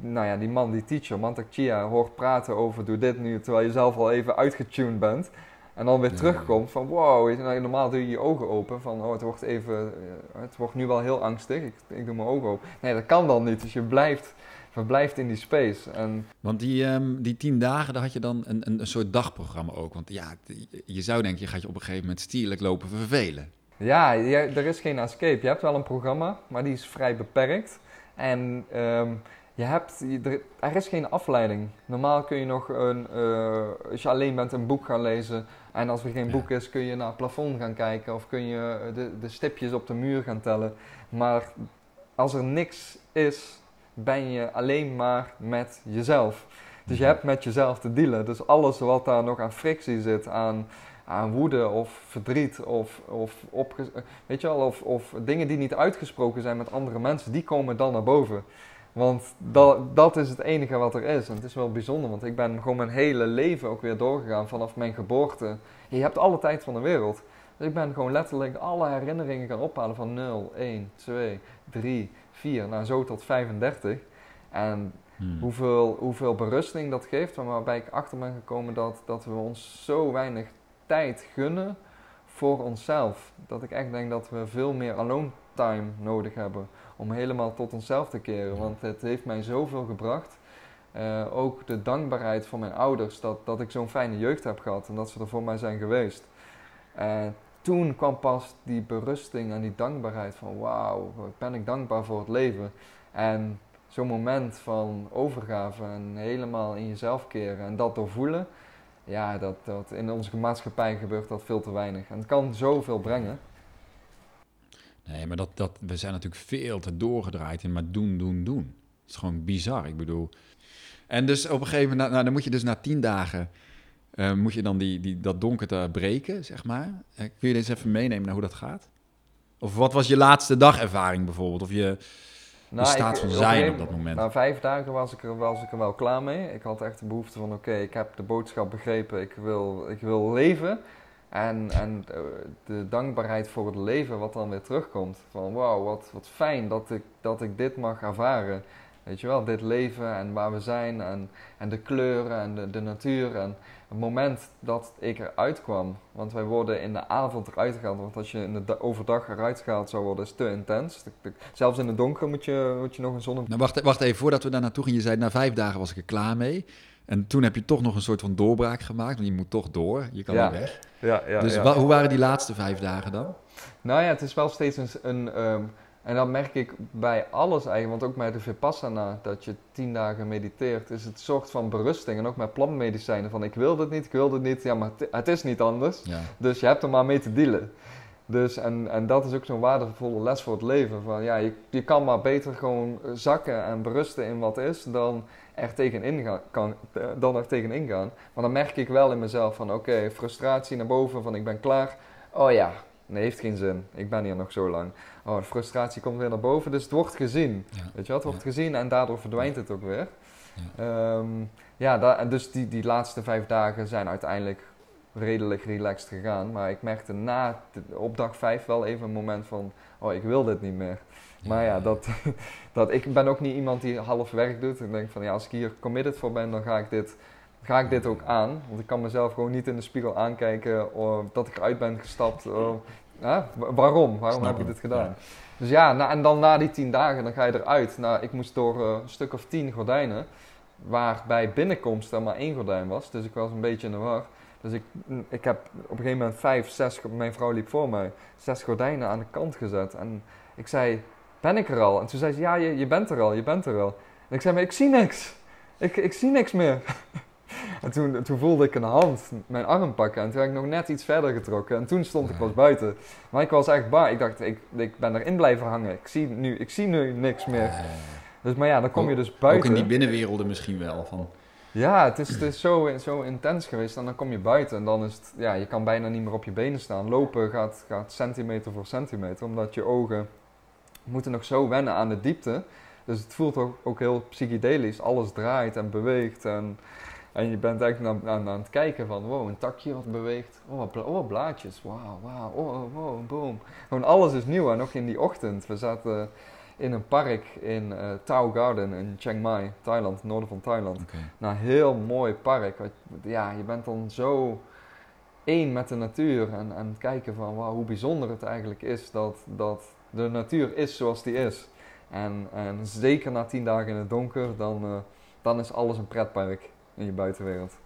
nou ja, die man, die teacher, Mantak Chia, hoort praten over doe dit nu, terwijl je zelf al even uitgetuned bent. En dan weer Ja. terugkomt van wow, nou, normaal doe je je ogen open van oh, het wordt even, eh, het wordt nu wel heel angstig, ik, ik doe mijn ogen open. Nee, dat kan dan niet, dus je blijft, verblijft in die space. En Want die, ehm, die tien dagen, daar had je dan een, een, een soort dagprogramma ook. Want ja, je zou denken, je gaat je op een gegeven moment stierlijk lopen vervelen. ja, je- er is geen escape. Je hebt wel een programma, maar die is vrij beperkt. En ehm, je hebt, er, er is geen afleiding. Normaal kun je nog een, eh, als je alleen bent een boek gaan lezen. En als er geen Ja. boek is, kun je naar het plafond gaan kijken. Of kun je de, de stipjes op de muur gaan tellen. Maar als er niks is, ben je alleen maar met jezelf. Dus je hebt met jezelf te dealen. Dus alles wat daar nog aan frictie zit, aan, aan woede of verdriet of, of, opge- weet je wel, of, of dingen die niet uitgesproken zijn met andere mensen, die komen dan naar boven. Want dat, dat is het enige wat er is. En het is wel bijzonder, want ik ben gewoon mijn hele leven ook weer doorgegaan vanaf mijn geboorte. Je hebt alle tijd van de wereld. Dus ik ben gewoon letterlijk alle herinneringen gaan ophalen van 0, 1, 2, 3, 4, nou zo tot 35. En Hmm. hoeveel, hoeveel berusting dat geeft, maar waarbij ik achter ben gekomen dat, dat we ons zo weinig tijd gunnen voor onszelf. Dat ik echt denk dat we veel meer alone time nodig hebben om helemaal tot onszelf te keren. Want het heeft mij zoveel gebracht. Eh, ook de dankbaarheid van mijn ouders dat, dat ik zo'n fijne jeugd heb gehad en dat ze er voor mij zijn geweest. En toen kwam pas die berusting en die dankbaarheid van wauw, ben ik dankbaar voor het leven. En zo'n moment van overgave en helemaal in jezelf keren en dat doorvoelen, ja, dat, dat in onze maatschappij gebeurt dat veel te weinig. En het kan zoveel brengen. Nee, maar dat, dat, we zijn natuurlijk veel te doorgedraaid in maar doen, doen, doen. Het is gewoon bizar. Ik bedoel. En dus op een gegeven moment, nou, dan moet je dus na tien dagen, uh, moet je dan die, die, dat donkerte breken, zeg maar. Uh, kun je eens even meenemen naar hoe dat gaat? Of wat was je laatste dagervaring bijvoorbeeld? Of je, nou, staat van zijn op dat moment? Na vijf dagen was ik, er, was ik er wel klaar mee. Ik had echt de behoefte van, oké, ik heb de boodschap begrepen. Ik wil, ik wil leven. En, en eh, de dankbaarheid voor het leven wat dan weer terugkomt. Van wauw, wat, wat fijn dat ik, dat ik dit mag ervaren. Weet je wel, dit leven en waar we zijn en, en de kleuren en de, de natuur. En moment dat ik eruit kwam, want wij worden in de avond eruit gehaald. Want als je in de overdag eruit gehaald zou worden, is te intens. Zelfs in het donker moet je, moet je nog een zonne... Nou, wacht, wacht even, voordat we daar naartoe gingen. Je zei, na vijf dagen was ik er klaar mee. En toen heb je toch nog een soort van doorbraak gemaakt, want je moet toch door, je kan ja. niet weg. Ja, ja, dus ja. hoe waren die laatste vijf dagen dan? Nou ja, het is wel steeds een... een um, en dat merk ik bij alles eigenlijk, want ook met de Vipassana, dat je tien dagen mediteert, is het soort van berusting. En ook met plantmedicijnen, van ik wil dit niet, ik wil dit niet, ja, maar het is niet anders. Ja. Dus je hebt er maar mee te dealen. Dus, en, en dat is ook zo'n waardevolle les voor het leven. Van, ja, je, je kan maar beter gewoon zakken en berusten in wat is, dan er tegen ingaan, kan, dan er tegen ingaan. Maar dan merk ik wel in mezelf van oké, frustratie naar boven, van ik ben klaar. Oh ja, nee, heeft geen zin. Ik ben hier nog zo lang. Oh, de frustratie komt weer naar boven, dus het wordt gezien. Weet je wat? Het wordt gezien en daardoor verdwijnt het ook weer. Ja, um, ja dus die, die laatste vijf dagen zijn uiteindelijk redelijk relaxed gegaan. Maar ik merkte na, op dag vijf wel even een moment van, oh, ik wil dit niet meer. Maar ja, dat, dat, ik ben ook niet iemand die half werk doet. Ik denk van, ja, als ik hier committed voor ben, dan ga ik dit, ga ik dit ook aan. Want ik kan mezelf gewoon niet in de spiegel aankijken of dat ik eruit ben gestapt. Of, Waarom? Waarom heb je dit gedaan? Dus ja, en dan na die tien dagen, dan ga je eruit. Nou, ik moest door uh, een stuk of tien gordijnen, waar bij binnenkomst er maar één gordijn was. Dus ik was een beetje in de war. Dus ik, ik heb op een gegeven moment vijf, zes, mijn vrouw liep voor mij, zes gordijnen aan de kant gezet. En ik zei, ben ik er al? En toen zei ze, ja, je, je bent er al, je bent er al. En ik zei, maar ik zie niks. Ik, ik zie niks meer. en toen, toen voelde ik een hand mijn arm pakken. En toen heb ik nog net iets verder getrokken. En toen stond ik pas buiten. Maar ik was echt bang. Ik dacht, ik, ik ben erin blijven hangen. Ik zie nu, ik zie nu niks meer. Dus, maar ja, dan kom je dus buiten. Ook in die binnenwerelden misschien wel. Van... Ja, het is, het is zo, zo intens geweest. En dan kom je buiten en dan is het, ja, je kan bijna niet meer op je benen staan. Lopen gaat, gaat centimeter voor centimeter, omdat je ogen moeten nog zo wennen aan de diepte. Dus het voelt ook, ook heel psychedelisch. Alles draait en beweegt. En, en je bent eigenlijk aan, aan, het kijken van, wow, een takje wat beweegt. Oh, bla oh blaadjes. Wauw, wauw. Oh, oh, wow, boom. Gewoon alles is nieuw. En ook in die ochtend. We zaten in een park in uh, Tao Garden in Chiang Mai, Thailand, noorden van Thailand. Okay. Nou, heel mooi park. Ja, je bent dan zo één met de natuur en, en kijken van wow, hoe bijzonder het eigenlijk is dat, dat de natuur is zoals die is. En, en zeker na tien dagen in het donker, dan, uh, dan is alles een pretpark in je buitenwereld.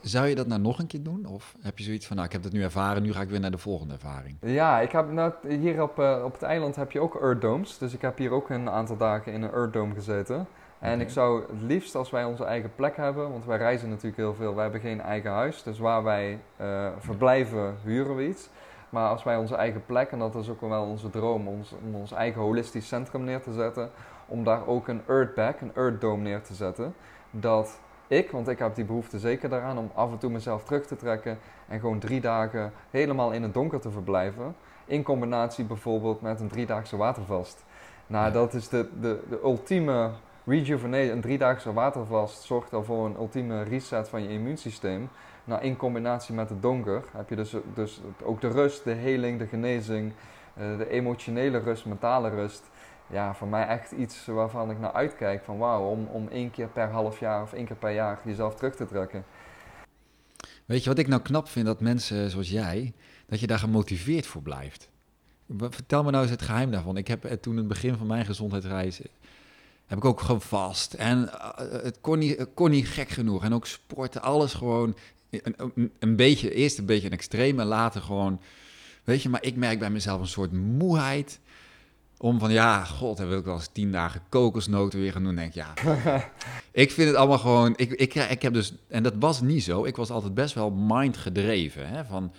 Zou je dat nou nog een keer doen? Of heb je zoiets van, nou, ik heb dat nu ervaren, nu ga ik weer naar de volgende ervaring? Ja, ik heb nou, hier op, uh, op het eiland heb je ook Earth Domes. Dus ik heb hier ook een aantal dagen in een Earth Dome gezeten. En ik zou het liefst als wij onze eigen plek hebben, want wij reizen natuurlijk heel veel. Wij hebben geen eigen huis, dus waar wij uh, verblijven huren we iets. Maar als wij onze eigen plek, en dat is ook wel onze droom, ons, om ons eigen holistisch centrum neer te zetten, om daar ook een Earthback, een Earth Dome neer te zetten. Dat ik, want ik heb die behoefte zeker daaraan om af en toe mezelf terug te trekken en gewoon drie dagen helemaal in het donker te verblijven. In combinatie bijvoorbeeld met een driedaagse watervast. Nou, dat is de, de, de ultieme rejuvenate. Een driedaagse watervast zorgt al voor een ultieme reset van je immuunsysteem. Nou, in combinatie met het donker heb je dus, dus ook de rust, de heling, de genezing, eh, de emotionele rust, mentale rust ja, voor mij echt iets waarvan ik naar uitkijk. Van wauw, om, om één keer per half jaar of één keer per jaar jezelf terug te trekken. Weet je wat ik nou knap vind? Dat mensen zoals jij, dat je daar gemotiveerd voor blijft. vertel me nou eens het geheim daarvan. Ik heb toen in het begin van mijn gezondheidsreis heb ik ook gewoon vast. En het kon niet, kon niet gek genoeg. En ook sporten, alles gewoon een, een, beetje, eerst een beetje een extreem en later gewoon, weet je, maar ik merk bij mezelf een soort moeheid. Om van ja, god, wil ik wel eens tien dagen kokosnoten weer gaan doen. Denk ja, ik vind het allemaal gewoon. Ik, ik, ik heb dus, en dat was niet zo. Ik was altijd best wel mind gedreven. Hè, van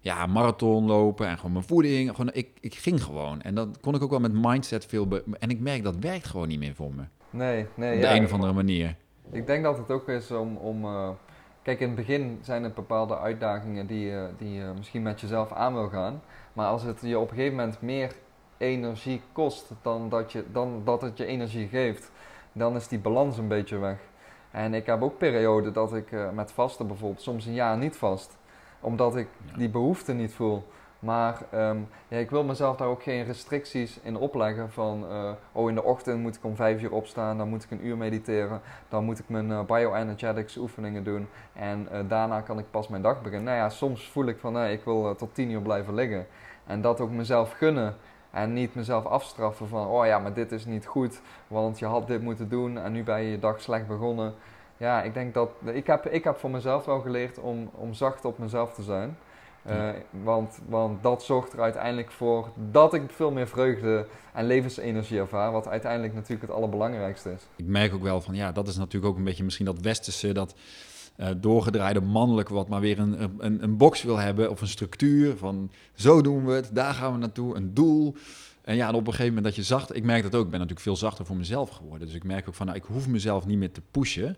ja, marathon lopen en gewoon mijn voeding. Gewoon, ik, ik ging gewoon. En dan kon ik ook wel met mindset veel. en ik merk dat werkt gewoon niet meer voor me. Nee, nee. Op de een of andere manier. Ik denk dat het ook is om. om uh, kijk, in het begin zijn er bepaalde uitdagingen die, uh, die je misschien met jezelf aan wil gaan. Maar als het je op een gegeven moment meer energie kost dan dat, je, dan dat het je energie geeft, dan is die balans een beetje weg. En ik heb ook perioden dat ik uh, met vasten bijvoorbeeld soms een jaar niet vast omdat ik die behoefte niet voel. Maar um, ja, ik wil mezelf daar ook geen restricties in opleggen van, uh, oh in de ochtend moet ik om vijf uur opstaan, dan moet ik een uur mediteren, dan moet ik mijn uh, bioenergetics oefeningen doen en uh, daarna kan ik pas mijn dag beginnen. Nou ja, soms voel ik van, nee, ik wil tot tien uur blijven liggen. En dat ook mezelf gunnen en niet mezelf afstraffen van, oh ja, maar dit is niet goed, want je had dit moeten doen en nu ben je je dag slecht begonnen. Ja, ik denk dat. Ik heb, ik heb voor mezelf wel geleerd om, om zacht op mezelf te zijn. Uh, want, want dat zorgt er uiteindelijk voor dat ik veel meer vreugde en levensenergie ervaar. Wat uiteindelijk natuurlijk het allerbelangrijkste is. Ik merk ook wel van ja, dat is natuurlijk ook een beetje misschien dat westerse, dat uh, doorgedraaide mannelijke, wat maar weer een, een, een box wil hebben of een structuur van zo doen we het, daar gaan we naartoe, een doel. En ja, en op een gegeven moment dat je zacht, ik merk dat ook, ik ben natuurlijk veel zachter voor mezelf geworden. Dus ik merk ook van nou, ik hoef mezelf niet meer te pushen.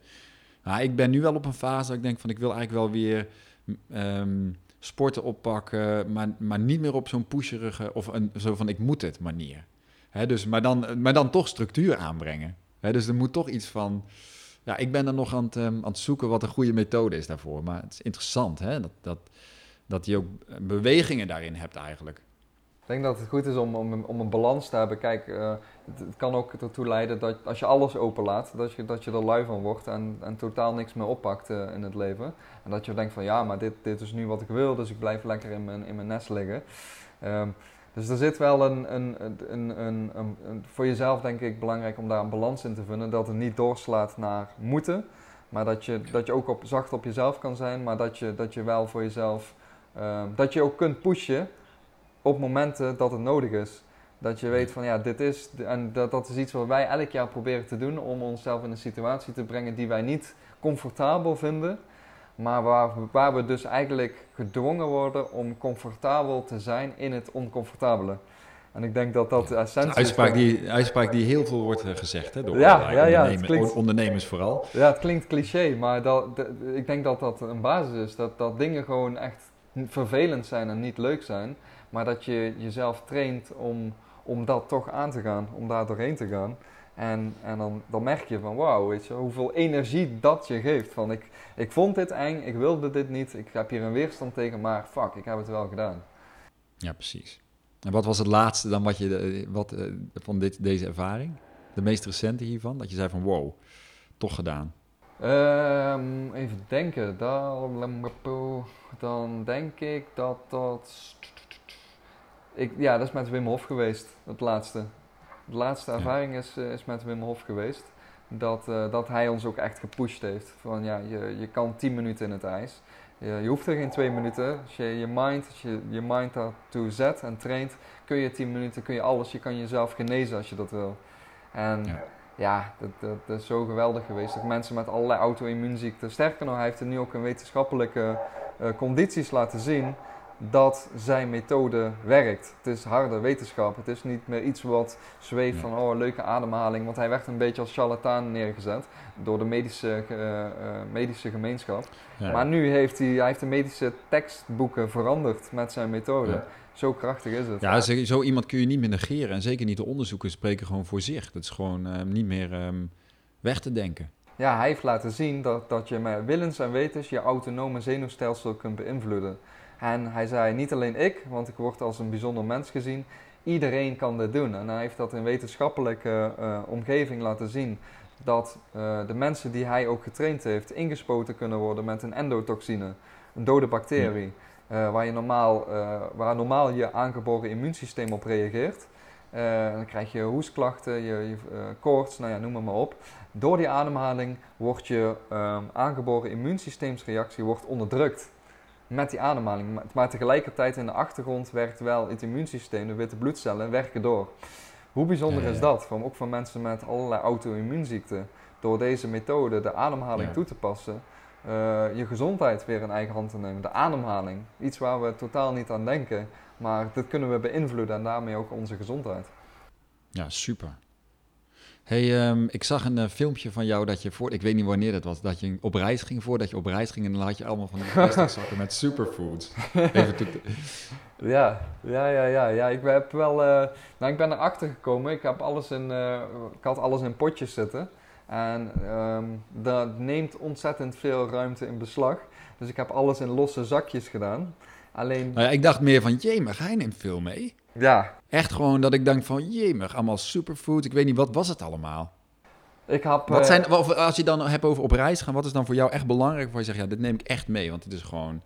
Nou, ik ben nu wel op een fase dat ik denk van ik wil eigenlijk wel weer um, sporten oppakken, maar, maar niet meer op zo'n pusherige of een, zo van ik moet het manier. Hè, dus, maar, dan, maar dan toch structuur aanbrengen. Hè, dus er moet toch iets van. Ja, ik ben er nog aan het, um, aan het zoeken wat een goede methode is daarvoor. Maar het is interessant hè, dat, dat, dat je ook bewegingen daarin hebt eigenlijk. Ik denk dat het goed is om, om, om een balans te hebben. Kijk, uh, het, kan ook ertoe leiden dat als je alles openlaat, dat je, dat je er lui van wordt en, en totaal niks meer oppakt uh, in het leven. En dat je denkt van ja, maar dit, dit is nu wat ik wil, dus ik blijf lekker in mijn, in mijn nest liggen. Um, dus er zit wel een, een, een, een, voor jezelf denk ik belangrijk om daar een balans in te vinden. Dat het niet doorslaat naar moeten, maar dat je, dat je ook op, zacht op jezelf kan zijn, maar dat je, dat je wel voor jezelf, uh, dat je ook kunt pushen op momenten dat het nodig is. Dat je weet van ja, dit is, en dat, dat is iets wat wij elk jaar proberen te doen om onszelf in een situatie te brengen die wij niet comfortabel vinden, maar waar, waar we dus eigenlijk gedwongen worden om comfortabel te zijn in het oncomfortabele. En ik denk dat dat de essentie is. Uitspraak die, uitspraak die heel veel wordt eh, gezegd hè, door ja, ja, ja, ondernemers, klinkt, ondernemers vooral. Ja, het klinkt cliché, maar dat, ik denk dat dat een basis is. Dat, dat dingen gewoon echt vervelend zijn en niet leuk zijn. Maar dat je jezelf traint om, om dat toch aan te gaan, om daar doorheen te gaan. En, en dan, dan merk je van wauw, weet je, hoeveel energie dat je geeft. Van ik, ik vond dit eng, ik wilde dit niet, ik heb hier een weerstand tegen, maar fuck, ik heb het wel gedaan. Ja, precies. En wat was het laatste dan wat je, wat, eh, van dit, deze ervaring? De meest recente hiervan? Dat je zei van wow, toch gedaan. Um, even denken. Dan, dan denk ik dat dat ik, ja, dat is met Wim Hof geweest, het laatste. De laatste ervaring is, uh, is met Wim Hof geweest. Dat, uh, dat hij ons ook echt gepusht heeft. Van ja, je, je kan 10 minuten in het ijs. Je, je hoeft er geen 2 minuten. Als je je mind, als je, je mind daartoe zet en traint, kun je 10 minuten, kun je alles. Je kan jezelf genezen als je dat wil. En ja, ja dat, dat, dat, is zo geweldig geweest. Dat mensen met allerlei auto-immuunziekten. Sterker nog, hij heeft er nu ook een wetenschappelijke uh, condities laten zien dat zijn methode werkt. Het is harde wetenschap. Het is niet meer iets wat zweeft van oh, leuke ademhaling. Want hij werd een beetje als charlatan neergezet door de medische, uh, uh, medische gemeenschap. Ja. Maar nu heeft hij, hij heeft de medische tekstboeken veranderd met zijn methode. Ja. Zo krachtig is het. Ja, zo iemand kun je niet meer negeren. En zeker niet de onderzoeken spreken gewoon voor zich. Dat is gewoon uh, niet meer um, weg te denken. Ja, hij heeft laten zien dat, dat je met willens en wetens je autonome zenuwstelsel kunt beïnvloeden. En hij zei, niet alleen ik, want ik word als een bijzonder mens gezien, iedereen kan dit doen. En hij heeft dat in wetenschappelijke uh, omgeving laten zien dat uh, de mensen die hij ook getraind heeft ingespoten kunnen worden met een endotoxine, een dode bacterie. eh, waar, je normaal, eh, waar normaal je aangeboren immuunsysteem op reageert. Eh, dan krijg je hoestklachten, je, je eh, koorts, nou ja, noem maar, maar op. Door die ademhaling wordt je ehm, aangeboren immuunsysteemsreactie wordt onderdrukt met die ademhaling. Maar, tegelijkertijd in de achtergrond werkt wel het immuunsysteem, de witte bloedcellen, werken door. Hoe bijzonder Ja, ja, is dat? Van, ook voor mensen met allerlei auto-immuunziekten. Door deze methode, de ademhaling, Ja. toe te passen, eh, je gezondheid weer in eigen hand te nemen. De ademhaling. Iets waar we totaal niet aan denken. Maar dit kunnen we beïnvloeden en daarmee ook onze gezondheid. Ja, super. Hey, ehm, ik zag een eh, filmpje van jou dat je voor, ik weet niet wanneer dat was, dat je op reis ging. Voordat je op reis ging en dan had je allemaal van die plastic zakken met superfoods. Even Ja, ja, ja, ja. ja. Ik heb wel. eh, nou, ik ben erachter gekomen. Ik, heb alles in, eh, ik had alles in potjes zitten. En ehm, dat neemt ontzettend veel ruimte in beslag. Dus ik heb alles in losse zakjes gedaan. Alleen, Nou ja, ik dacht meer van, jemig, hij neemt veel mee. Ja, Echt gewoon dat ik denk van, jemig, allemaal superfoods. Ik weet niet, wat was het allemaal? ik heb. Wat eh, zijn, of als je dan hebt over op reis gaan, wat is dan voor jou echt belangrijk? Waar je zegt, ja, dit neem ik echt mee, want het is gewoon,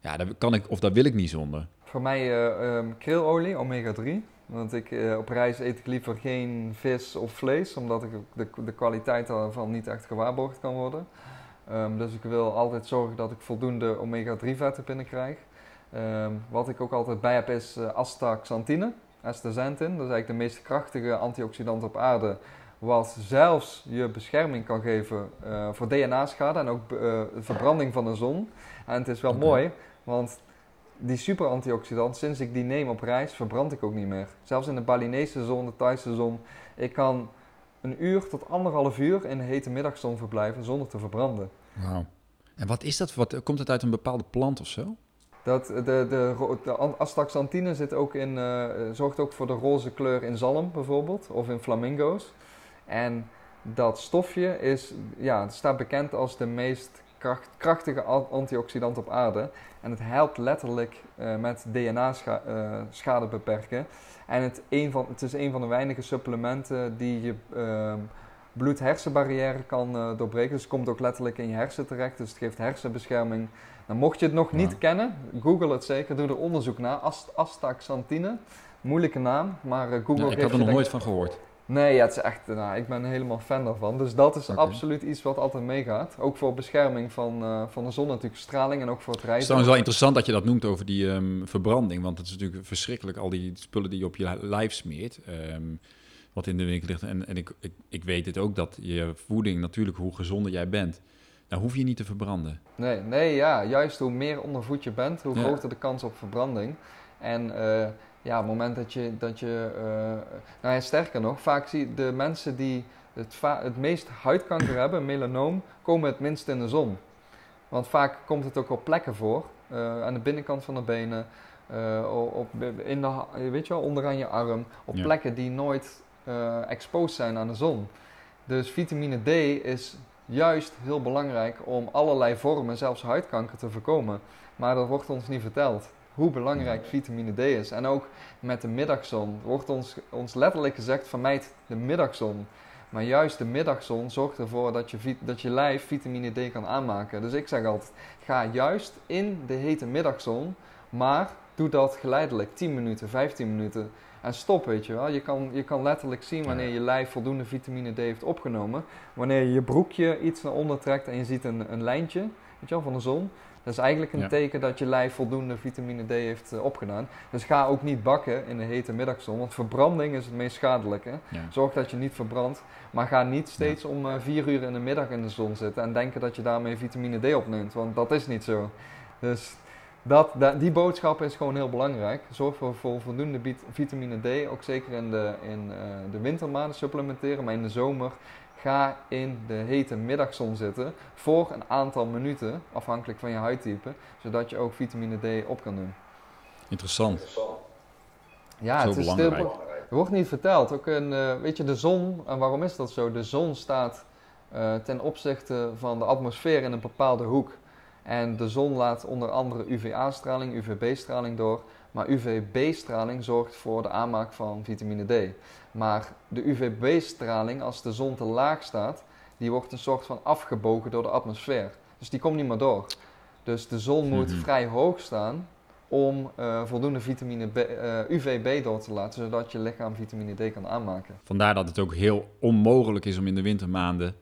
ja, daar kan ik, of daar wil ik niet zonder. Voor mij eh ehm, krilolie, omega 3. Want ik, eh, op reis eet ik liever geen vis of vlees, omdat ik de, de kwaliteit daarvan niet echt gewaarborgd kan worden. Ehm, dus ik wil altijd zorgen dat ik voldoende omega 3 vetten binnenkrijg. Ehm, wat ik ook altijd bij heb is eh, astaxanthine, astaxanthin. Dat is eigenlijk de meest krachtige antioxidant op aarde. Wat zelfs je bescherming kan geven eh, voor DNA-schade en ook eh, verbranding van de zon. En het is wel mooi, want die super antioxidant, sinds ik die neem op reis, verbrand ik ook niet meer. Zelfs in de Balinese zon, de Thaise zon. Ik kan een uur tot anderhalf uur in de hete middagzon verblijven zonder te verbranden. Wauw. En wat is dat? Wat, komt het uit een bepaalde plant of zo? Dat, de, de, de an- astaxanthine zit ook in, eh, zorgt ook voor de roze kleur in zalm bijvoorbeeld, of in flamingo's. En dat stofje is, ja, staat bekend als de meest kracht- krachtige an- antioxidant op aarde. En het helpt letterlijk eh, met DNA-schade beperken. En het, van, het is een van de weinige supplementen die je ehm, bloed-hersenbarrière kan eh, doorbreken. Dus het komt ook letterlijk in je hersen terecht. Dus het geeft hersenbescherming. Mocht je het nog niet Ja. kennen, google het zeker. Doe er onderzoek naar. Ast- astaxanthine. Moeilijke naam, maar eh, Google Ja, ik had er nog nooit van gehoord. Nee, ja, het is echt, nou, ik ben helemaal fan daarvan. Dus dat is absoluut iets wat altijd meegaat. Ook voor bescherming van, eh, van de zon natuurlijk, straling en ook voor het Het is trouwens wel interessant dat je dat noemt over die ehm, verbranding. Want het is natuurlijk verschrikkelijk, al die spullen die je op je lijf smeert. ehm, wat in de winkel ligt. En, en ik, ik, ik weet het ook dat je voeding, natuurlijk hoe gezonder jij bent, nou hoef je niet te verbranden. Nee, nee, ja, juist hoe meer ondervoed je bent, hoe Ja. groter de kans op verbranding. En eh, ja, op het moment dat je, dat je eh, nou ja, sterker nog, vaak zie je de mensen die het, het meest huidkanker hebben, melanoom, komen het minst in de zon. Want vaak komt het ook op plekken voor, eh, aan de binnenkant van de benen, op, in de, weet je wel, onderaan je arm, op Ja. plekken die nooit exposed zijn aan de zon. Dus vitamine D is juist heel belangrijk om allerlei vormen, zelfs huidkanker, te voorkomen. Maar dat wordt ons niet verteld. Hoe belangrijk vitamine D is. En ook met de middagzon wordt ons, ons letterlijk gezegd: vermijd de middagzon. Maar juist de middagzon zorgt ervoor dat je, dat je lijf vitamine D kan aanmaken. Dus ik zeg altijd: ga juist in de hete middagzon, maar doe dat geleidelijk 10 minuten, 15 minuten. En stop, weet je wel. Je kan, je kan letterlijk zien wanneer je lijf voldoende vitamine D heeft opgenomen. Wanneer je je broekje iets naar onder trekt en je ziet een, een lijntje weet je wel, van de zon. Dat is eigenlijk een Ja. teken dat je lijf voldoende vitamine D heeft eh, opgedaan. Dus ga ook niet bakken in de hete middagzon. Want verbranding is het meest schadelijke. Ja. Zorg dat je niet verbrandt. Maar ga niet steeds om eh, vier uur in de middag in de zon zitten. En denken dat je daarmee vitamine D opneemt. Want dat is niet zo. Dus dat, da- die boodschap is gewoon heel belangrijk. Zorg voor, voor voldoende vitamine D. Ook zeker in de, in, eh, de wintermaanden supplementeren. Maar in de zomer ga in de hete middagzon zitten. Voor een aantal minuten. Afhankelijk van je huidtype. Zodat je ook vitamine D op kan doen. Interessant. Ja, Zo het is belangrijk. stil. Er wordt niet verteld. Ook een, eh, weet je, de zon, en waarom is dat zo? De zon staat eh, ten opzichte van de atmosfeer in een bepaalde hoek. En de zon laat onder andere UVA-straling, UVB-straling door. Maar UVB-straling zorgt voor de aanmaak van vitamine D. Maar de UVB-straling, als de zon te laag staat, die wordt een soort van afgebogen door de atmosfeer. Dus die komt niet meer door. Dus de zon moet Mhm. vrij hoog staan om eh, voldoende vitamine B, eh, UVB door te laten, zodat je lichaam vitamine D kan aanmaken. Vandaar dat het ook heel onmogelijk is om in de wintermaanden.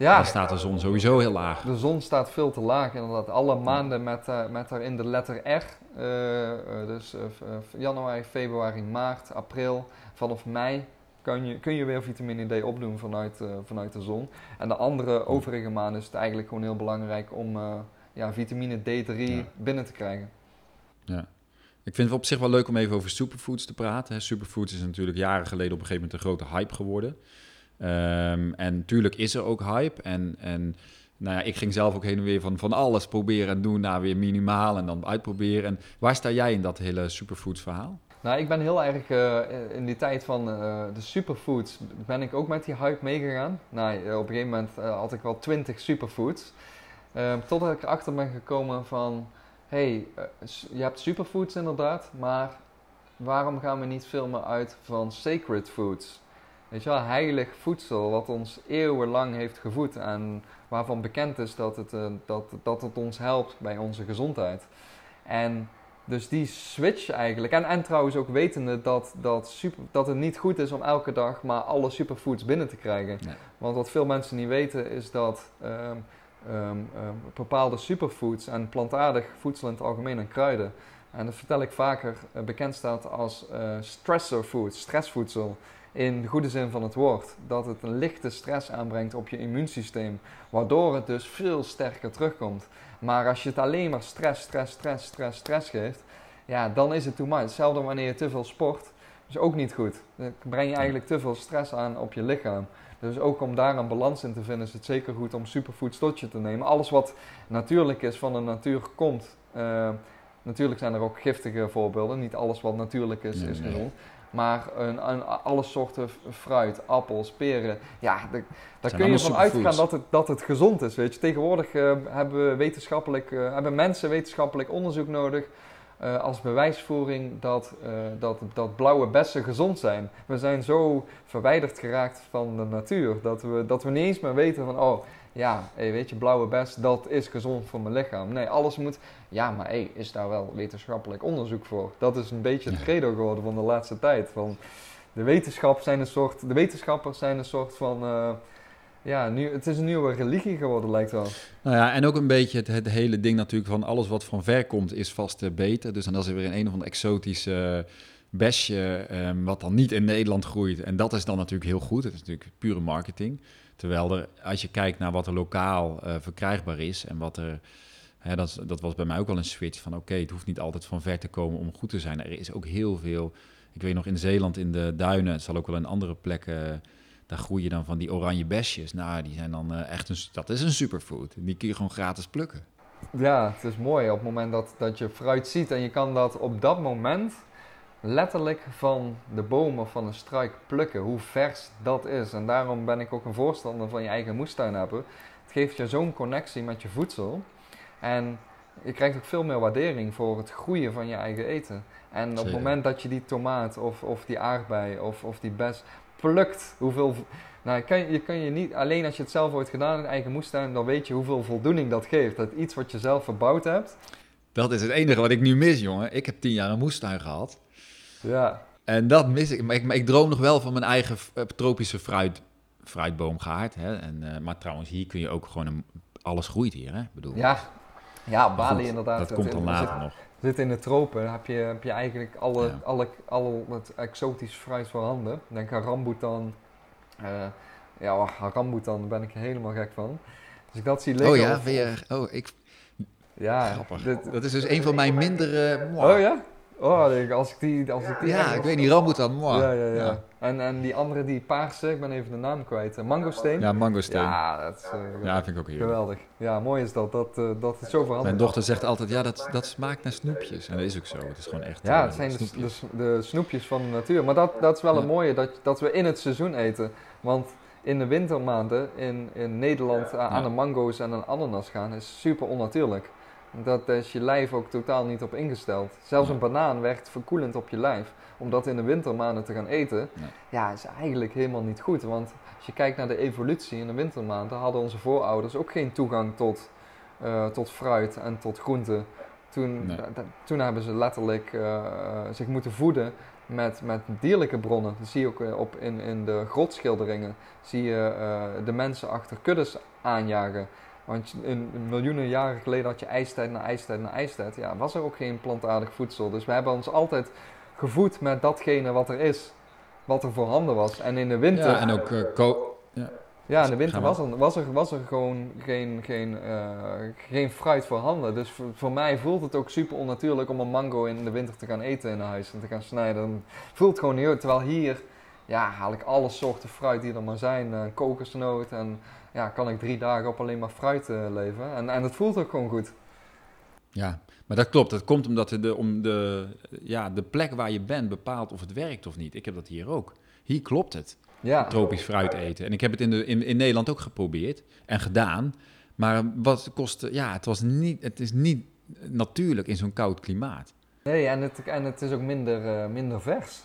Ja, Dan staat de zon sowieso heel laag. de zon staat veel te laag inderdaad. Alle maanden met, eh, met daarin de letter R. eh, eh, dus januari, februari, maart, april. Vanaf mei kun je, kun je weer vitamine D opdoen vanuit, vanuit de zon. En de andere overige maanden is het eigenlijk gewoon heel belangrijk om ja, vitamine D3 Ja. binnen te krijgen. Ik vind het op zich wel leuk om even over superfoods te praten. Superfoods is natuurlijk jaren geleden op een gegeven moment een grote hype geworden. Ehm, en natuurlijk is er ook hype. En, en nou ja, ik ging zelf ook heen en weer van, van alles proberen en doen, naar weer minimaal en dan uitproberen. En waar sta jij in dat hele superfoods verhaal? Nou, ik ben heel erg eh, in die tijd van eh, de superfoods, ben ik ook met die hype meegegaan. Nou, eh, op een gegeven moment had ik wel 20 superfoods. Ehm, totdat ik erachter ben gekomen van, hey, je hebt superfoods inderdaad, maar waarom gaan we niet meer uit van sacred foods? Weet je wel, heilig voedsel wat ons eeuwenlang heeft gevoed en waarvan bekend is dat het, eh, dat, dat het ons helpt bij onze gezondheid. En dus die switch eigenlijk. En, en trouwens ook wetende dat, dat, super, dat het niet goed is om elke dag maar alle superfoods binnen te krijgen. Nee. Want wat veel mensen niet weten is dat ehm, ehm, ehm, bepaalde superfoods en plantaardig voedsel in het algemeen en kruiden. En dat vertel ik vaker, eh, bekend staat als eh stressor food, stressvoedsel. In de goede zin van het woord. Dat het een lichte stress aanbrengt op je immuunsysteem. Waardoor het dus veel sterker terugkomt. Maar als je het alleen maar stress, stress, stress, stress, stress geeft, ja, dan is het too much. Hetzelfde wanneer je te veel sport, is ook niet goed. Dan breng je eigenlijk te veel stress aan op je lichaam. Dus ook om daar een balans in te vinden, is het zeker goed om superfoods tot je te nemen. Alles wat natuurlijk is, van de natuur komt. eh, natuurlijk zijn er ook giftige voorbeelden. Niet alles wat natuurlijk is, Nee, is nee. Maar een, een, alle soorten fruit, appels, peren. Ja, de- daar kun je van uitgaan dat het, dat het gezond is. Weet je. Tegenwoordig eh, hebben, we wetenschappelijk, eh, hebben mensen wetenschappelijk onderzoek nodig. eh, als bewijsvoering dat, dat, dat blauwe bessen gezond zijn. We zijn zo verwijderd geraakt van de natuur dat we, dat we niet eens meer weten van, oh ja, hey, weet je, blauwe bes, dat is gezond voor mijn lichaam. Nee, alles moet, ja, maar hey, is daar wel wetenschappelijk onderzoek voor? Dat is een beetje het credo geworden van de laatste tijd. Van, de, wetenschap zijn een soort, de wetenschappers zijn een soort van, eh, ja, nu, het is een nieuwe religie geworden lijkt wel. Nou ja, en ook een beetje het, het hele ding natuurlijk van alles wat van ver komt is vast beter. Dus dan is er weer een een of ander exotische besje ehm, wat dan niet in Nederland groeit. En dat is dan natuurlijk heel goed. Het is natuurlijk pure marketing. Terwijl er, als je kijkt naar wat er lokaal eh, verkrijgbaar is en wat er... Hè, dat, dat was bij mij ook wel een switch van oké, het hoeft niet altijd van ver te komen om goed te zijn. Er is ook heel veel... Ik weet nog in Zeeland in de duinen, het zal ook wel in andere plekken... Daar groeien dan van die oranje besjes. Nou, die zijn dan eh, echt een... Dat is een superfood. Die kun je gewoon gratis plukken. Ja, het is mooi op het moment dat, dat je fruit ziet en je kan dat op dat moment letterlijk van de boom of van een struik plukken, hoe vers dat is. En daarom ben ik ook een voorstander van je eigen moestuin hebben. Het geeft je zo'n connectie met je voedsel en je krijgt ook veel meer waardering voor het groeien van je eigen eten. En op het moment dat je die tomaat of, of die aardbei of, of die bes plukt, hoeveel... Nou, je kan, je kan je niet, alleen als je het zelf ooit gedaan in eigen moestuin, dan weet je hoeveel voldoening dat geeft. Dat iets wat je zelf verbouwd hebt. Dat is het enige wat ik nu mis, jongen. Ik heb tien jaar een moestuin gehad. Ja, En dat mis ik. Maar ik, maar ik droom nog wel van mijn eigen eh, tropische fruit, fruitboomgaard. Hè? En, eh, maar trouwens, hier kun je ook gewoon... Een, alles groeit hier, hè? Ik bedoel, ja. Ja, Bali goed, inderdaad. Dat komt dan later zit, nog. zit in de tropen, dan heb je, heb je eigenlijk alle, Ja. alle, alle het exotisch fruit voorhanden. Denk aan rambutan. eh ja, oh, rambutan, daar ben ik helemaal gek van. Dus ik dat zie liggen... Oh ja, weer... Oh, ik, ja, grappig. dit- Dat is dus een van mijn mindere... oh ja? Oh, denk als ik die... Als ik die Ja, ik weet niet, rambutan, moi. Ja, ja, ja. Ja, En, en die andere, die paarse, ik ben even de naam kwijt. eh, mangosteen? ja mangosteen. Ja, Ja, dat is eh, vind ik ook heerlijk. geweldig. Ja, mooi is dat, dat, eh, dat het zo verandert. Mijn dochter zegt altijd, ja, dat, dat smaakt naar snoepjes. En dat is ook zo. Het is gewoon echt Ja, het zijn de, snoepjes. de, de snoepjes van de natuur. Maar dat, dat is wel Ja. een mooie, dat, dat we in het seizoen eten. Want in de wintermaanden in, in Nederland aan Ja. de mango's en een ananas gaan is super onnatuurlijk. Dat is je lijf ook totaal niet op ingesteld. Zelfs een banaan werkt verkoelend op je lijf. Om dat in de wintermaanden te gaan eten, Nee. ja, is eigenlijk helemaal niet goed. Want als je kijkt naar de evolutie in de wintermaanden, hadden onze voorouders ook geen toegang tot eh, tot fruit en tot groenten. Toen, Nee. da- toen hebben ze letterlijk eh, zich moeten voeden met, met dierlijke bronnen. Dat zie je ook eh, op, in, in de grotschilderingen. Zie je eh, de mensen achter kuddes aanjagen. Want een, miljoenen jaren geleden had je ijstijd na ijstijd na ijstijd. Ja, was er ook geen plantaardig voedsel. Dus we hebben ons altijd gevoed met datgene wat er is. Wat er voorhanden was. En in de winter... Ja, en ook eh, ko- Ja, in de winter was er, was er, was er gewoon geen, geen, eh, geen fruit voorhanden. Dus voor, voor mij voelt het ook super onnatuurlijk om een mango in de winter te gaan eten in huis en te gaan snijden. Dan voelt gewoon niet goed. Terwijl hier ja, haal ik alle soorten fruit die er maar zijn. Eh, kokosnoot en ja, kan ik drie dagen op alleen maar fruit eh, leven. En, en het voelt ook gewoon goed. Ja, maar dat klopt. Dat komt omdat de, om de, ja, de plek waar je bent bepaalt of het werkt of niet. Ik heb dat hier ook. Hier klopt het, Ja, tropisch fruit eten. En ik heb het in, de, in, in Nederland ook geprobeerd en gedaan. Maar wat kostte, ja, het, was niet, het is niet natuurlijk in zo'n koud klimaat. nee, en het, en het is ook minder, eh, minder vers.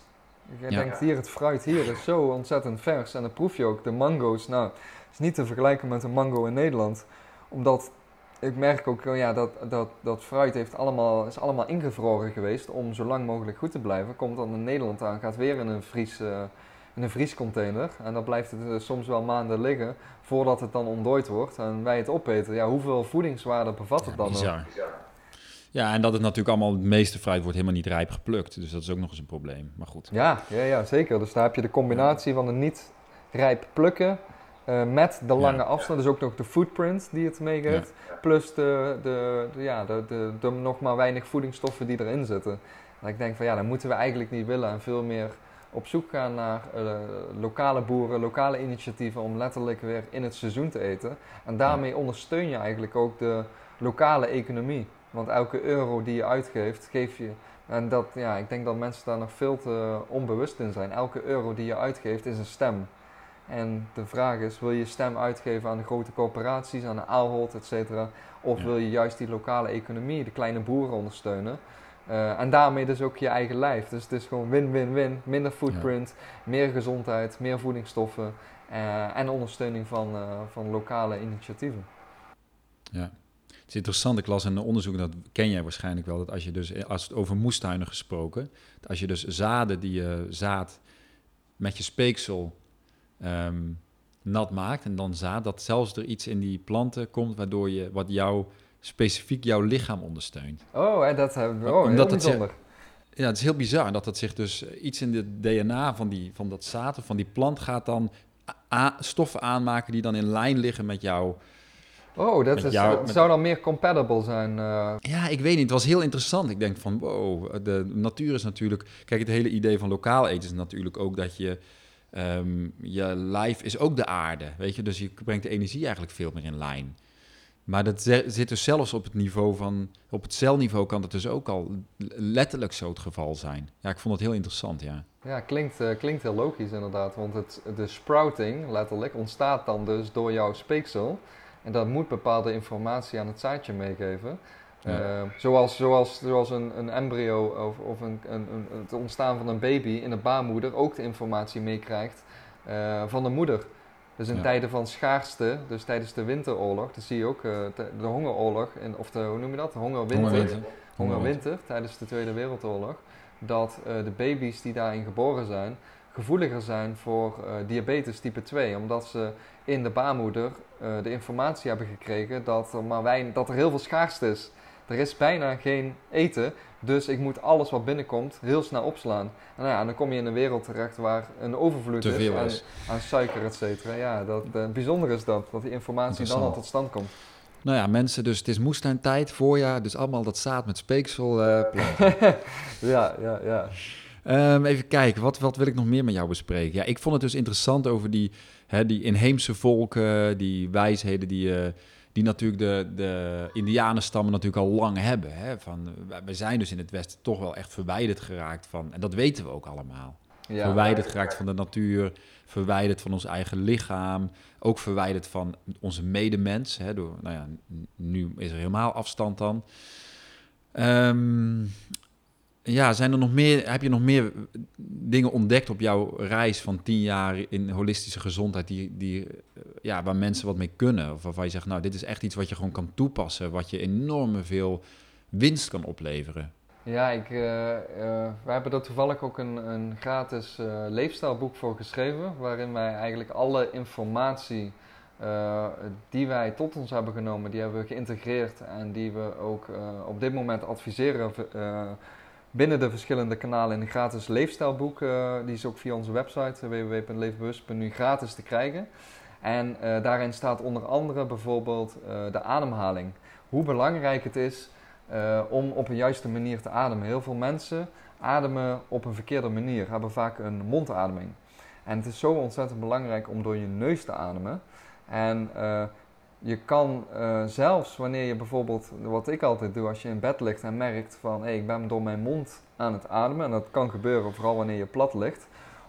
Je Ja. denkt hier, het fruit hier is zo ontzettend vers. En dat proef je ook. De mango's, nou, is niet te vergelijken met een mango in Nederland. Omdat ik merk ook ja, dat, dat, dat fruit heeft allemaal, is allemaal ingevroren geweest om zo lang mogelijk goed te blijven. Komt dan in Nederland aan, gaat weer in een, vries, eh, in een vriescontainer. En dan blijft het eh, soms wel maanden liggen voordat het dan ontdooid wordt. En wij het opeten. Ja, hoeveel voedingswaarde bevat het dan nog? bizar. Ja, en dat het natuurlijk allemaal, het meeste fruit wordt helemaal niet rijp geplukt. Dus dat is ook nog eens een probleem. Maar goed. Ja, ja, ja, zeker. Dus daar heb je de combinatie van de niet rijp plukken eh, met de lange Ja. afstand. Dus ook nog de footprint die het meegeeft. Plus de, de, de, ja, de, de, de nog maar weinig voedingsstoffen die erin zitten. En ik denk van ja, dat moeten we eigenlijk niet willen. En veel meer op zoek gaan naar eh, lokale boeren, lokale initiatieven om letterlijk weer in het seizoen te eten. En daarmee ondersteun je eigenlijk ook de lokale economie. Want elke euro die je uitgeeft, geef je en dat, ja, ik denk dat mensen daar nog veel te onbewust in zijn. Elke euro die je uitgeeft is een stem. En de vraag is, wil je stem uitgeven aan de grote corporaties, aan de Ahold, et cetera? Of Ja. wil je juist die lokale economie, de kleine boeren ondersteunen? Eh, en daarmee dus ook je eigen lijf. Dus het is gewoon win-win-win. Minder footprint, meer gezondheid, meer voedingsstoffen eh, en ondersteuning van, eh, van lokale initiatieven. Ja. Het is interessant, ik las een onderzoek, dat ken jij waarschijnlijk wel, dat als je dus, als het over moestuinen gesproken, als je dus zaden die je zaad met je speeksel ehm, nat maakt en dan zaad, dat zelfs er iets in die planten komt waardoor je, wat jou, specifiek jouw lichaam ondersteunt. Oh, en dat hebben we. Oh, Omdat heel zich-. Ja, het is heel bizar dat dat zich dus iets in de DNA van, die, van dat zaad of van die plant gaat dan stoffen aanmaken die dan in lijn liggen met jouw Oh, dat is, jou- met- zou dan meer compatible zijn. eh, Ja, ik weet niet. Het was heel interessant. Ik denk van, wow, de natuur is natuurlijk... Kijk, het hele idee van lokaal eten is natuurlijk ook dat je... ehm, je lijf is ook de aarde, weet je. Dus je brengt de energie eigenlijk veel meer in lijn. Maar dat zit dus zelfs op het niveau van... Op het celniveau kan dat dus ook al letterlijk zo het geval zijn. Ja, ik vond het heel interessant, ja. Ja, klinkt, eh, klinkt heel logisch inderdaad. Want het, de sprouting, letterlijk, ontstaat dan dus door jouw speeksel. En dat moet bepaalde informatie aan het zaadje meegeven. Ja. Eh, zoals, zoals, zoals een, een embryo of, of een, een, een- het ontstaan van een baby in de baarmoeder ook de informatie meekrijgt eh, van de moeder. Dus in Ja. tijden van schaarste, dus tijdens de winteroorlog, dat zie je ook, eh, de hongeroorlog, in, of de, hoe noem je dat? Hongerwinter. Hongerwinter. hongerwinter tijdens de Tweede Wereldoorlog, dat eh, de baby's die daarin geboren zijn, gevoeliger zijn voor diabetes type 2, omdat ze in de baarmoeder de informatie hebben gekregen dat er, maar weinig, dat er heel veel schaarste is. Er is bijna geen eten, dus ik moet alles wat binnenkomt heel snel opslaan. En nou ja, dan kom je in een wereld terecht waar een overvloed Te is aan, is. aan suiker, et cetera. Ja, dat, eh, bijzonder is dat, dat die informatie dan al tot stand komt. Nou ja, mensen, dus het is moestuintijd, voorjaar. Dus allemaal dat zaad met speeksel planten. Ja, ja, ja. Ehm, even kijken, wat, wat wil ik nog meer met jou bespreken? Ja, ik vond het dus interessant over die, hè, die inheemse volken, die wijsheden die, eh, die natuurlijk de, de indianenstammen natuurlijk al lang hebben. Hè? Van, we zijn dus in het Westen toch wel echt verwijderd geraakt van, en dat weten we ook allemaal. ja. Verwijderd geraakt van de natuur, verwijderd van ons eigen lichaam, ook verwijderd van onze medemens. Hè, door, nou ja, nu is er helemaal afstand dan. Ehm, ja, zijn er nog meer, heb je nog meer dingen ontdekt op jouw reis van tien jaar in holistische gezondheid, die, die, eh, ja, waar mensen wat mee kunnen? Of waarvan je zegt, nou, dit is echt iets wat je gewoon kan toepassen, wat je enorm veel winst kan opleveren? Ja, ik, uh, wij hebben er toevallig ook een, een gratis leefstijlboek voor geschreven, waarin wij eigenlijk alle informatie die wij tot ons hebben genomen, die hebben we geïntegreerd en die we ook op dit moment adviseren binnen de verschillende kanalen in een gratis leefstijlboek. Uh, die is ook via onze website www.leefbewust.nu gratis te krijgen. En uh, daarin staat onder andere bijvoorbeeld de ademhaling. Hoe belangrijk het is om op een juiste manier te ademen. Heel veel mensen ademen op een verkeerde manier, hebben vaak een mondademing. En het is zo ontzettend belangrijk om door je neus te ademen. En je kan uh, zelfs wanneer je bijvoorbeeld, wat ik altijd doe als je in bed ligt en merkt van ik ben door mijn mond aan het ademen, en dat kan gebeuren vooral wanneer je plat ligt,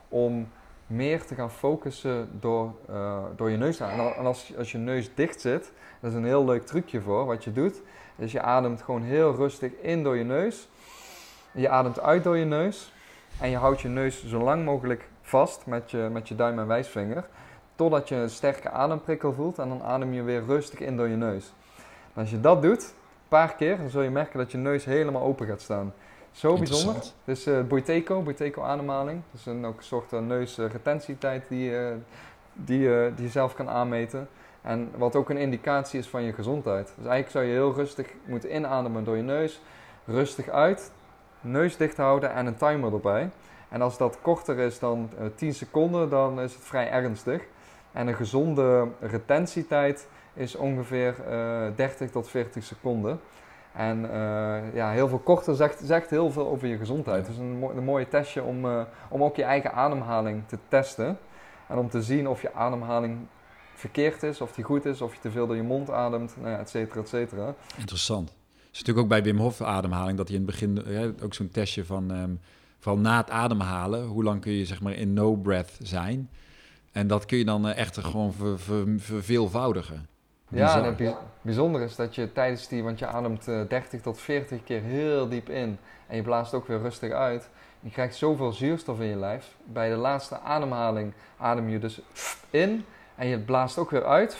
om meer te gaan focussen door, uh, door je neus aan. En als, als je neus dicht zit, dat is een heel leuk trucje voor wat je doet. Dus je ademt gewoon heel rustig in door je neus. Je ademt uit door je neus. En je houdt je neus zo lang mogelijk vast met je, met je duim en wijsvinger. Totdat je een sterke ademprikkel voelt en dan adem je weer rustig in door je neus. En als je dat doet, een paar keer, dan zul je merken dat je neus helemaal open gaat staan. Zo bijzonder. Is uh, Boiteco, Boiteco ademhaling. Dat is een, ook een soort uh, neusretentietijd die, uh, die, die je zelf kan aanmeten. En wat ook een indicatie is van je gezondheid. Dus eigenlijk zou je heel rustig moeten inademen door je neus. Rustig uit, neus dicht houden en een timer erbij. En als dat korter is dan 10 seconden, dan is het vrij ernstig. En een gezonde retentietijd is ongeveer uh, eh, 30 tot 40 seconden. En uh, ja, heel veel korter zegt, zegt heel veel over je gezondheid. Is een, mo een mooie testje om, uh, om ook je eigen ademhaling te testen. En om te zien of je ademhaling verkeerd is, of die goed is, of je te veel door je mond ademt, nou ja, et cetera, et cetera. Interessant. Het is natuurlijk ook bij Wim Hof ademhaling dat hij in het begin ook zo'n testje van, um, vooral na het ademhalen, hoe lang kun je zeg maar in no breath zijn. En dat kun je dan eh, echt gewoon ver, ver, verveelvoudigen. Ja, en het bijzonder is dat je tijdens die, want je ademt 30 eh, tot 40 keer heel diep in en je blaast ook weer rustig uit. Je krijgt zoveel zuurstof in je lijf. Bij de laatste ademhaling adem je dus in en je blaast ook weer uit.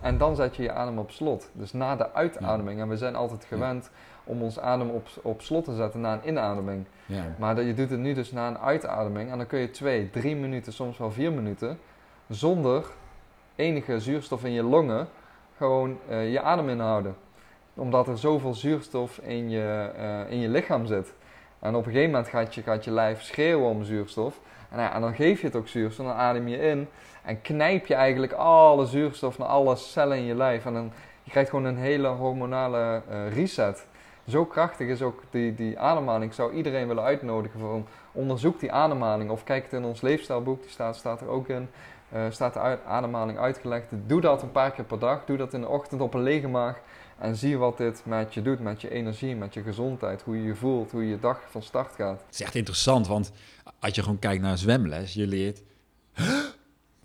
En dan zet je je adem op slot. Dus na de uitademing. En we zijn altijd gewend om ons adem op, op slot te zetten na een inademing. Ja. Maar je doet het nu dus na een uitademing. En dan kun je twee, drie minuten, soms wel vier minuten, zonder enige zuurstof in je longen, gewoon uh, je adem inhouden. Omdat er zoveel zuurstof in je, uh, in je lichaam zit. En op een gegeven moment gaat je, gaat je lijf schreeuwen om zuurstof. En, ja, en dan geef je het ook zuurstof, dan adem je in. En knijp je eigenlijk alle zuurstof naar alle cellen in je lijf. En dan je krijgt gewoon een hele hormonale uh, reset zo krachtig is ook die, die ademhaling. Ik zou iedereen willen uitnodigen voor onderzoek die ademhaling. Of kijk het in ons leefstijlboek, die staat, staat er ook in. Uh, staat de ademhaling uitgelegd. Doe dat een paar keer per dag. Doe dat in de ochtend op een lege maag. En zie wat dit met je doet, met je energie, met je gezondheid. Hoe je je voelt, hoe je dag van start gaat. Het is echt interessant, want als je gewoon kijkt naar zwemles, je leert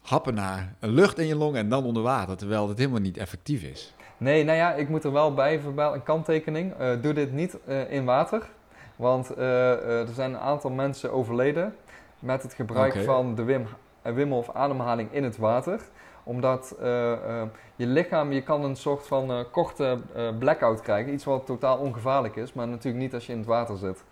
happen naar lucht in je longen en dan onder water. Terwijl het helemaal niet effectief is. Nee, nou ja, ik moet er wel bij verbellen, een kanttekening. Uh, doe dit niet uh, in water. Want uh, er zijn een aantal mensen overleden met het gebruik okay. van de Wim, Wim Hof ademhaling in het water. Omdat je lichaam, je kan een soort van korte blackout krijgen. Iets wat totaal ongevaarlijk is, maar natuurlijk niet als je in het water zit.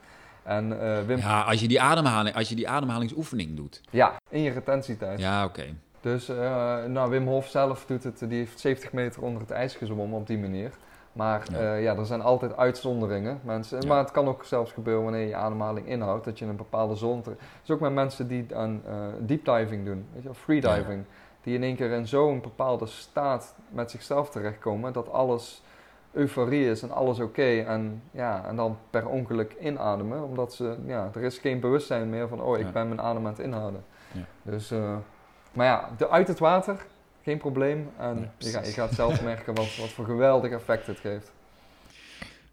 En, Wim... Ja, als je, die ademhaling, als je die ademhalingsoefening doet. Ja, in je retentietijd. Ja, oké. Dus uh, nou, Wim Hof zelf doet het, die heeft 70 meter onder het ijs gezwommen op die manier. Maar ja, uh, ja er zijn altijd uitzonderingen. Mensen, ja. Maar het kan ook zelfs gebeuren wanneer je ademhaling inhoudt, dat je een bepaalde. Het is ook met mensen die aan uh, deep diving doen, weet je, of freediving. Ja. Die in één keer in zo'n bepaalde staat met zichzelf terechtkomen dat alles euforie is en alles oké. Okay, en, ja, en dan per ongeluk inademen, omdat ze, ja, er is geen bewustzijn meer van, oh, ik ben mijn adem aan het inhouden. Dus. Maar ja, de, uit het water, geen probleem. En je, gaat, je, gaat, zelf merken wat, wat voor geweldig effect het geeft.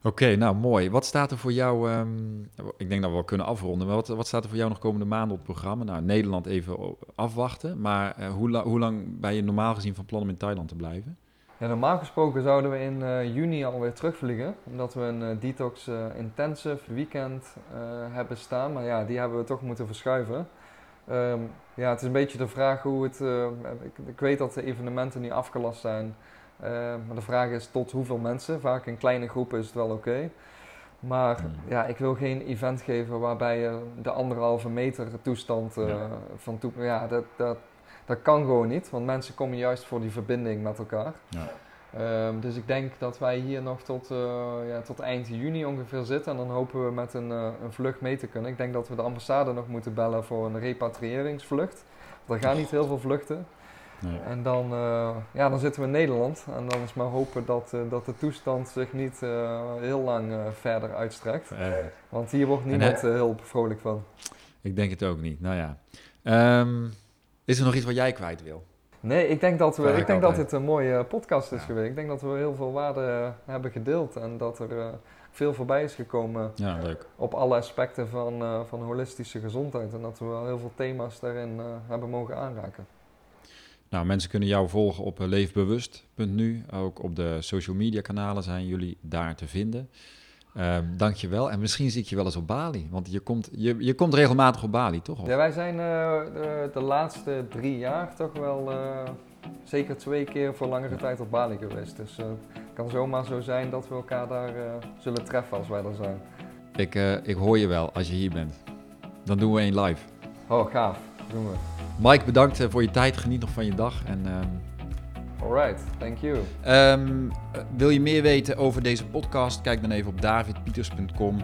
Oké, nou mooi. Wat staat er voor jou, um, ik denk dat we wel kunnen afronden, maar wat, wat staat er voor jou nog komende maanden op het programma? Nou, Nederland even afwachten, maar uh, hoe, la, hoe lang ben je normaal gezien van plan om in Thailand te blijven? Ja, normaal gesproken zouden we in uh, juni alweer terugvliegen, omdat we een uh, detox intensive weekend hebben staan. Maar ja, die hebben we toch moeten verschuiven. Um, ja, het is een beetje de vraag hoe het. Ik, ik, weet dat de evenementen niet afgelast zijn, maar de vraag is tot hoeveel mensen. Vaak in kleine groepen is het wel oké. Okay. Maar hmm. ja, ik wil geen event geven waarbij je de anderhalve meter toestand ja. van toe. Ja, dat, dat, dat kan gewoon niet, want mensen komen juist voor die verbinding met elkaar. Ja. Um, dus ik denk dat wij hier nog tot, uh, ja, tot eind juni ongeveer zitten. En dan hopen we met een, uh, een vlucht mee te kunnen. Ik denk dat we de ambassade nog moeten bellen voor een repatriëringsvlucht. Er gaan niet heel veel vluchten. Nee. En dan, uh, ja, dan zitten we in Nederland. En dan is maar hopen dat, dat de toestand zich niet heel lang verder uitstrekt. Want hier wordt niemand heel vrolijk van. Ik denk het ook niet. Nou ja. Um, is er nog iets wat jij kwijt wil? Nee, ik denk dat, we, ik denk dat dit een mooie podcast is geweest. Ik denk dat we heel veel waarde eh, hebben gedeeld en dat er uh, veel voorbij is gekomen ja, leuk. op alle aspecten van, uh, van holistische gezondheid. En dat we wel heel veel thema's daarin hebben mogen aanraken. Nou, mensen kunnen jou volgen op leefbewust.nu. Ook op de social media kanalen zijn jullie daar te vinden. Um, Dank je wel. En misschien zie ik je wel eens op Bali. Want je komt, je, je komt regelmatig op Bali, toch? Ja, wij zijn uh, de, de, laatste drie jaar toch wel uh, zeker twee keer voor langere tijd op Bali geweest. Dus uh, het kan zomaar zo zijn dat we elkaar daar zullen treffen als wij er zijn. Ik, ik hoor je wel als je hier bent. Dan doen we één live. Oh, gaaf. Doen we. Mike, bedankt voor je tijd. Geniet nog van je dag. En ehm, Alright, thank you. Um, wil je meer weten over deze podcast? Kijk dan even op davidpieters.com.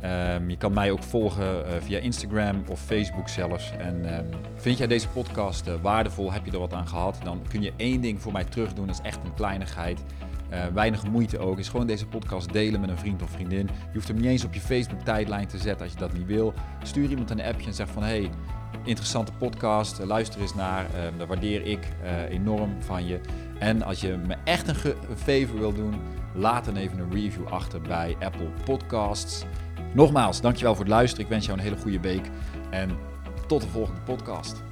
Ehm, je kan mij ook volgen uh, via Instagram of Facebook zelfs. En um, vind jij deze podcast uh, waardevol? Heb je er wat aan gehad? Dan kun je één ding voor mij terug doen. Dat is echt een kleinigheid. Uh, weinig moeite ook. Is gewoon deze podcast delen met een vriend of vriendin. Je hoeft hem niet eens op je Facebook tijdlijn te zetten als je dat niet wil. Stuur iemand een appje en zeg van hey interessante podcast. Luister eens naar. Uh, dat waardeer ik uh, enorm van je. En als je me echt een, een favor wil doen, laat dan even een review achter bij Apple Podcasts. Nogmaals, dankjewel voor het luisteren. Ik wens jou een hele goede week. En tot de volgende podcast.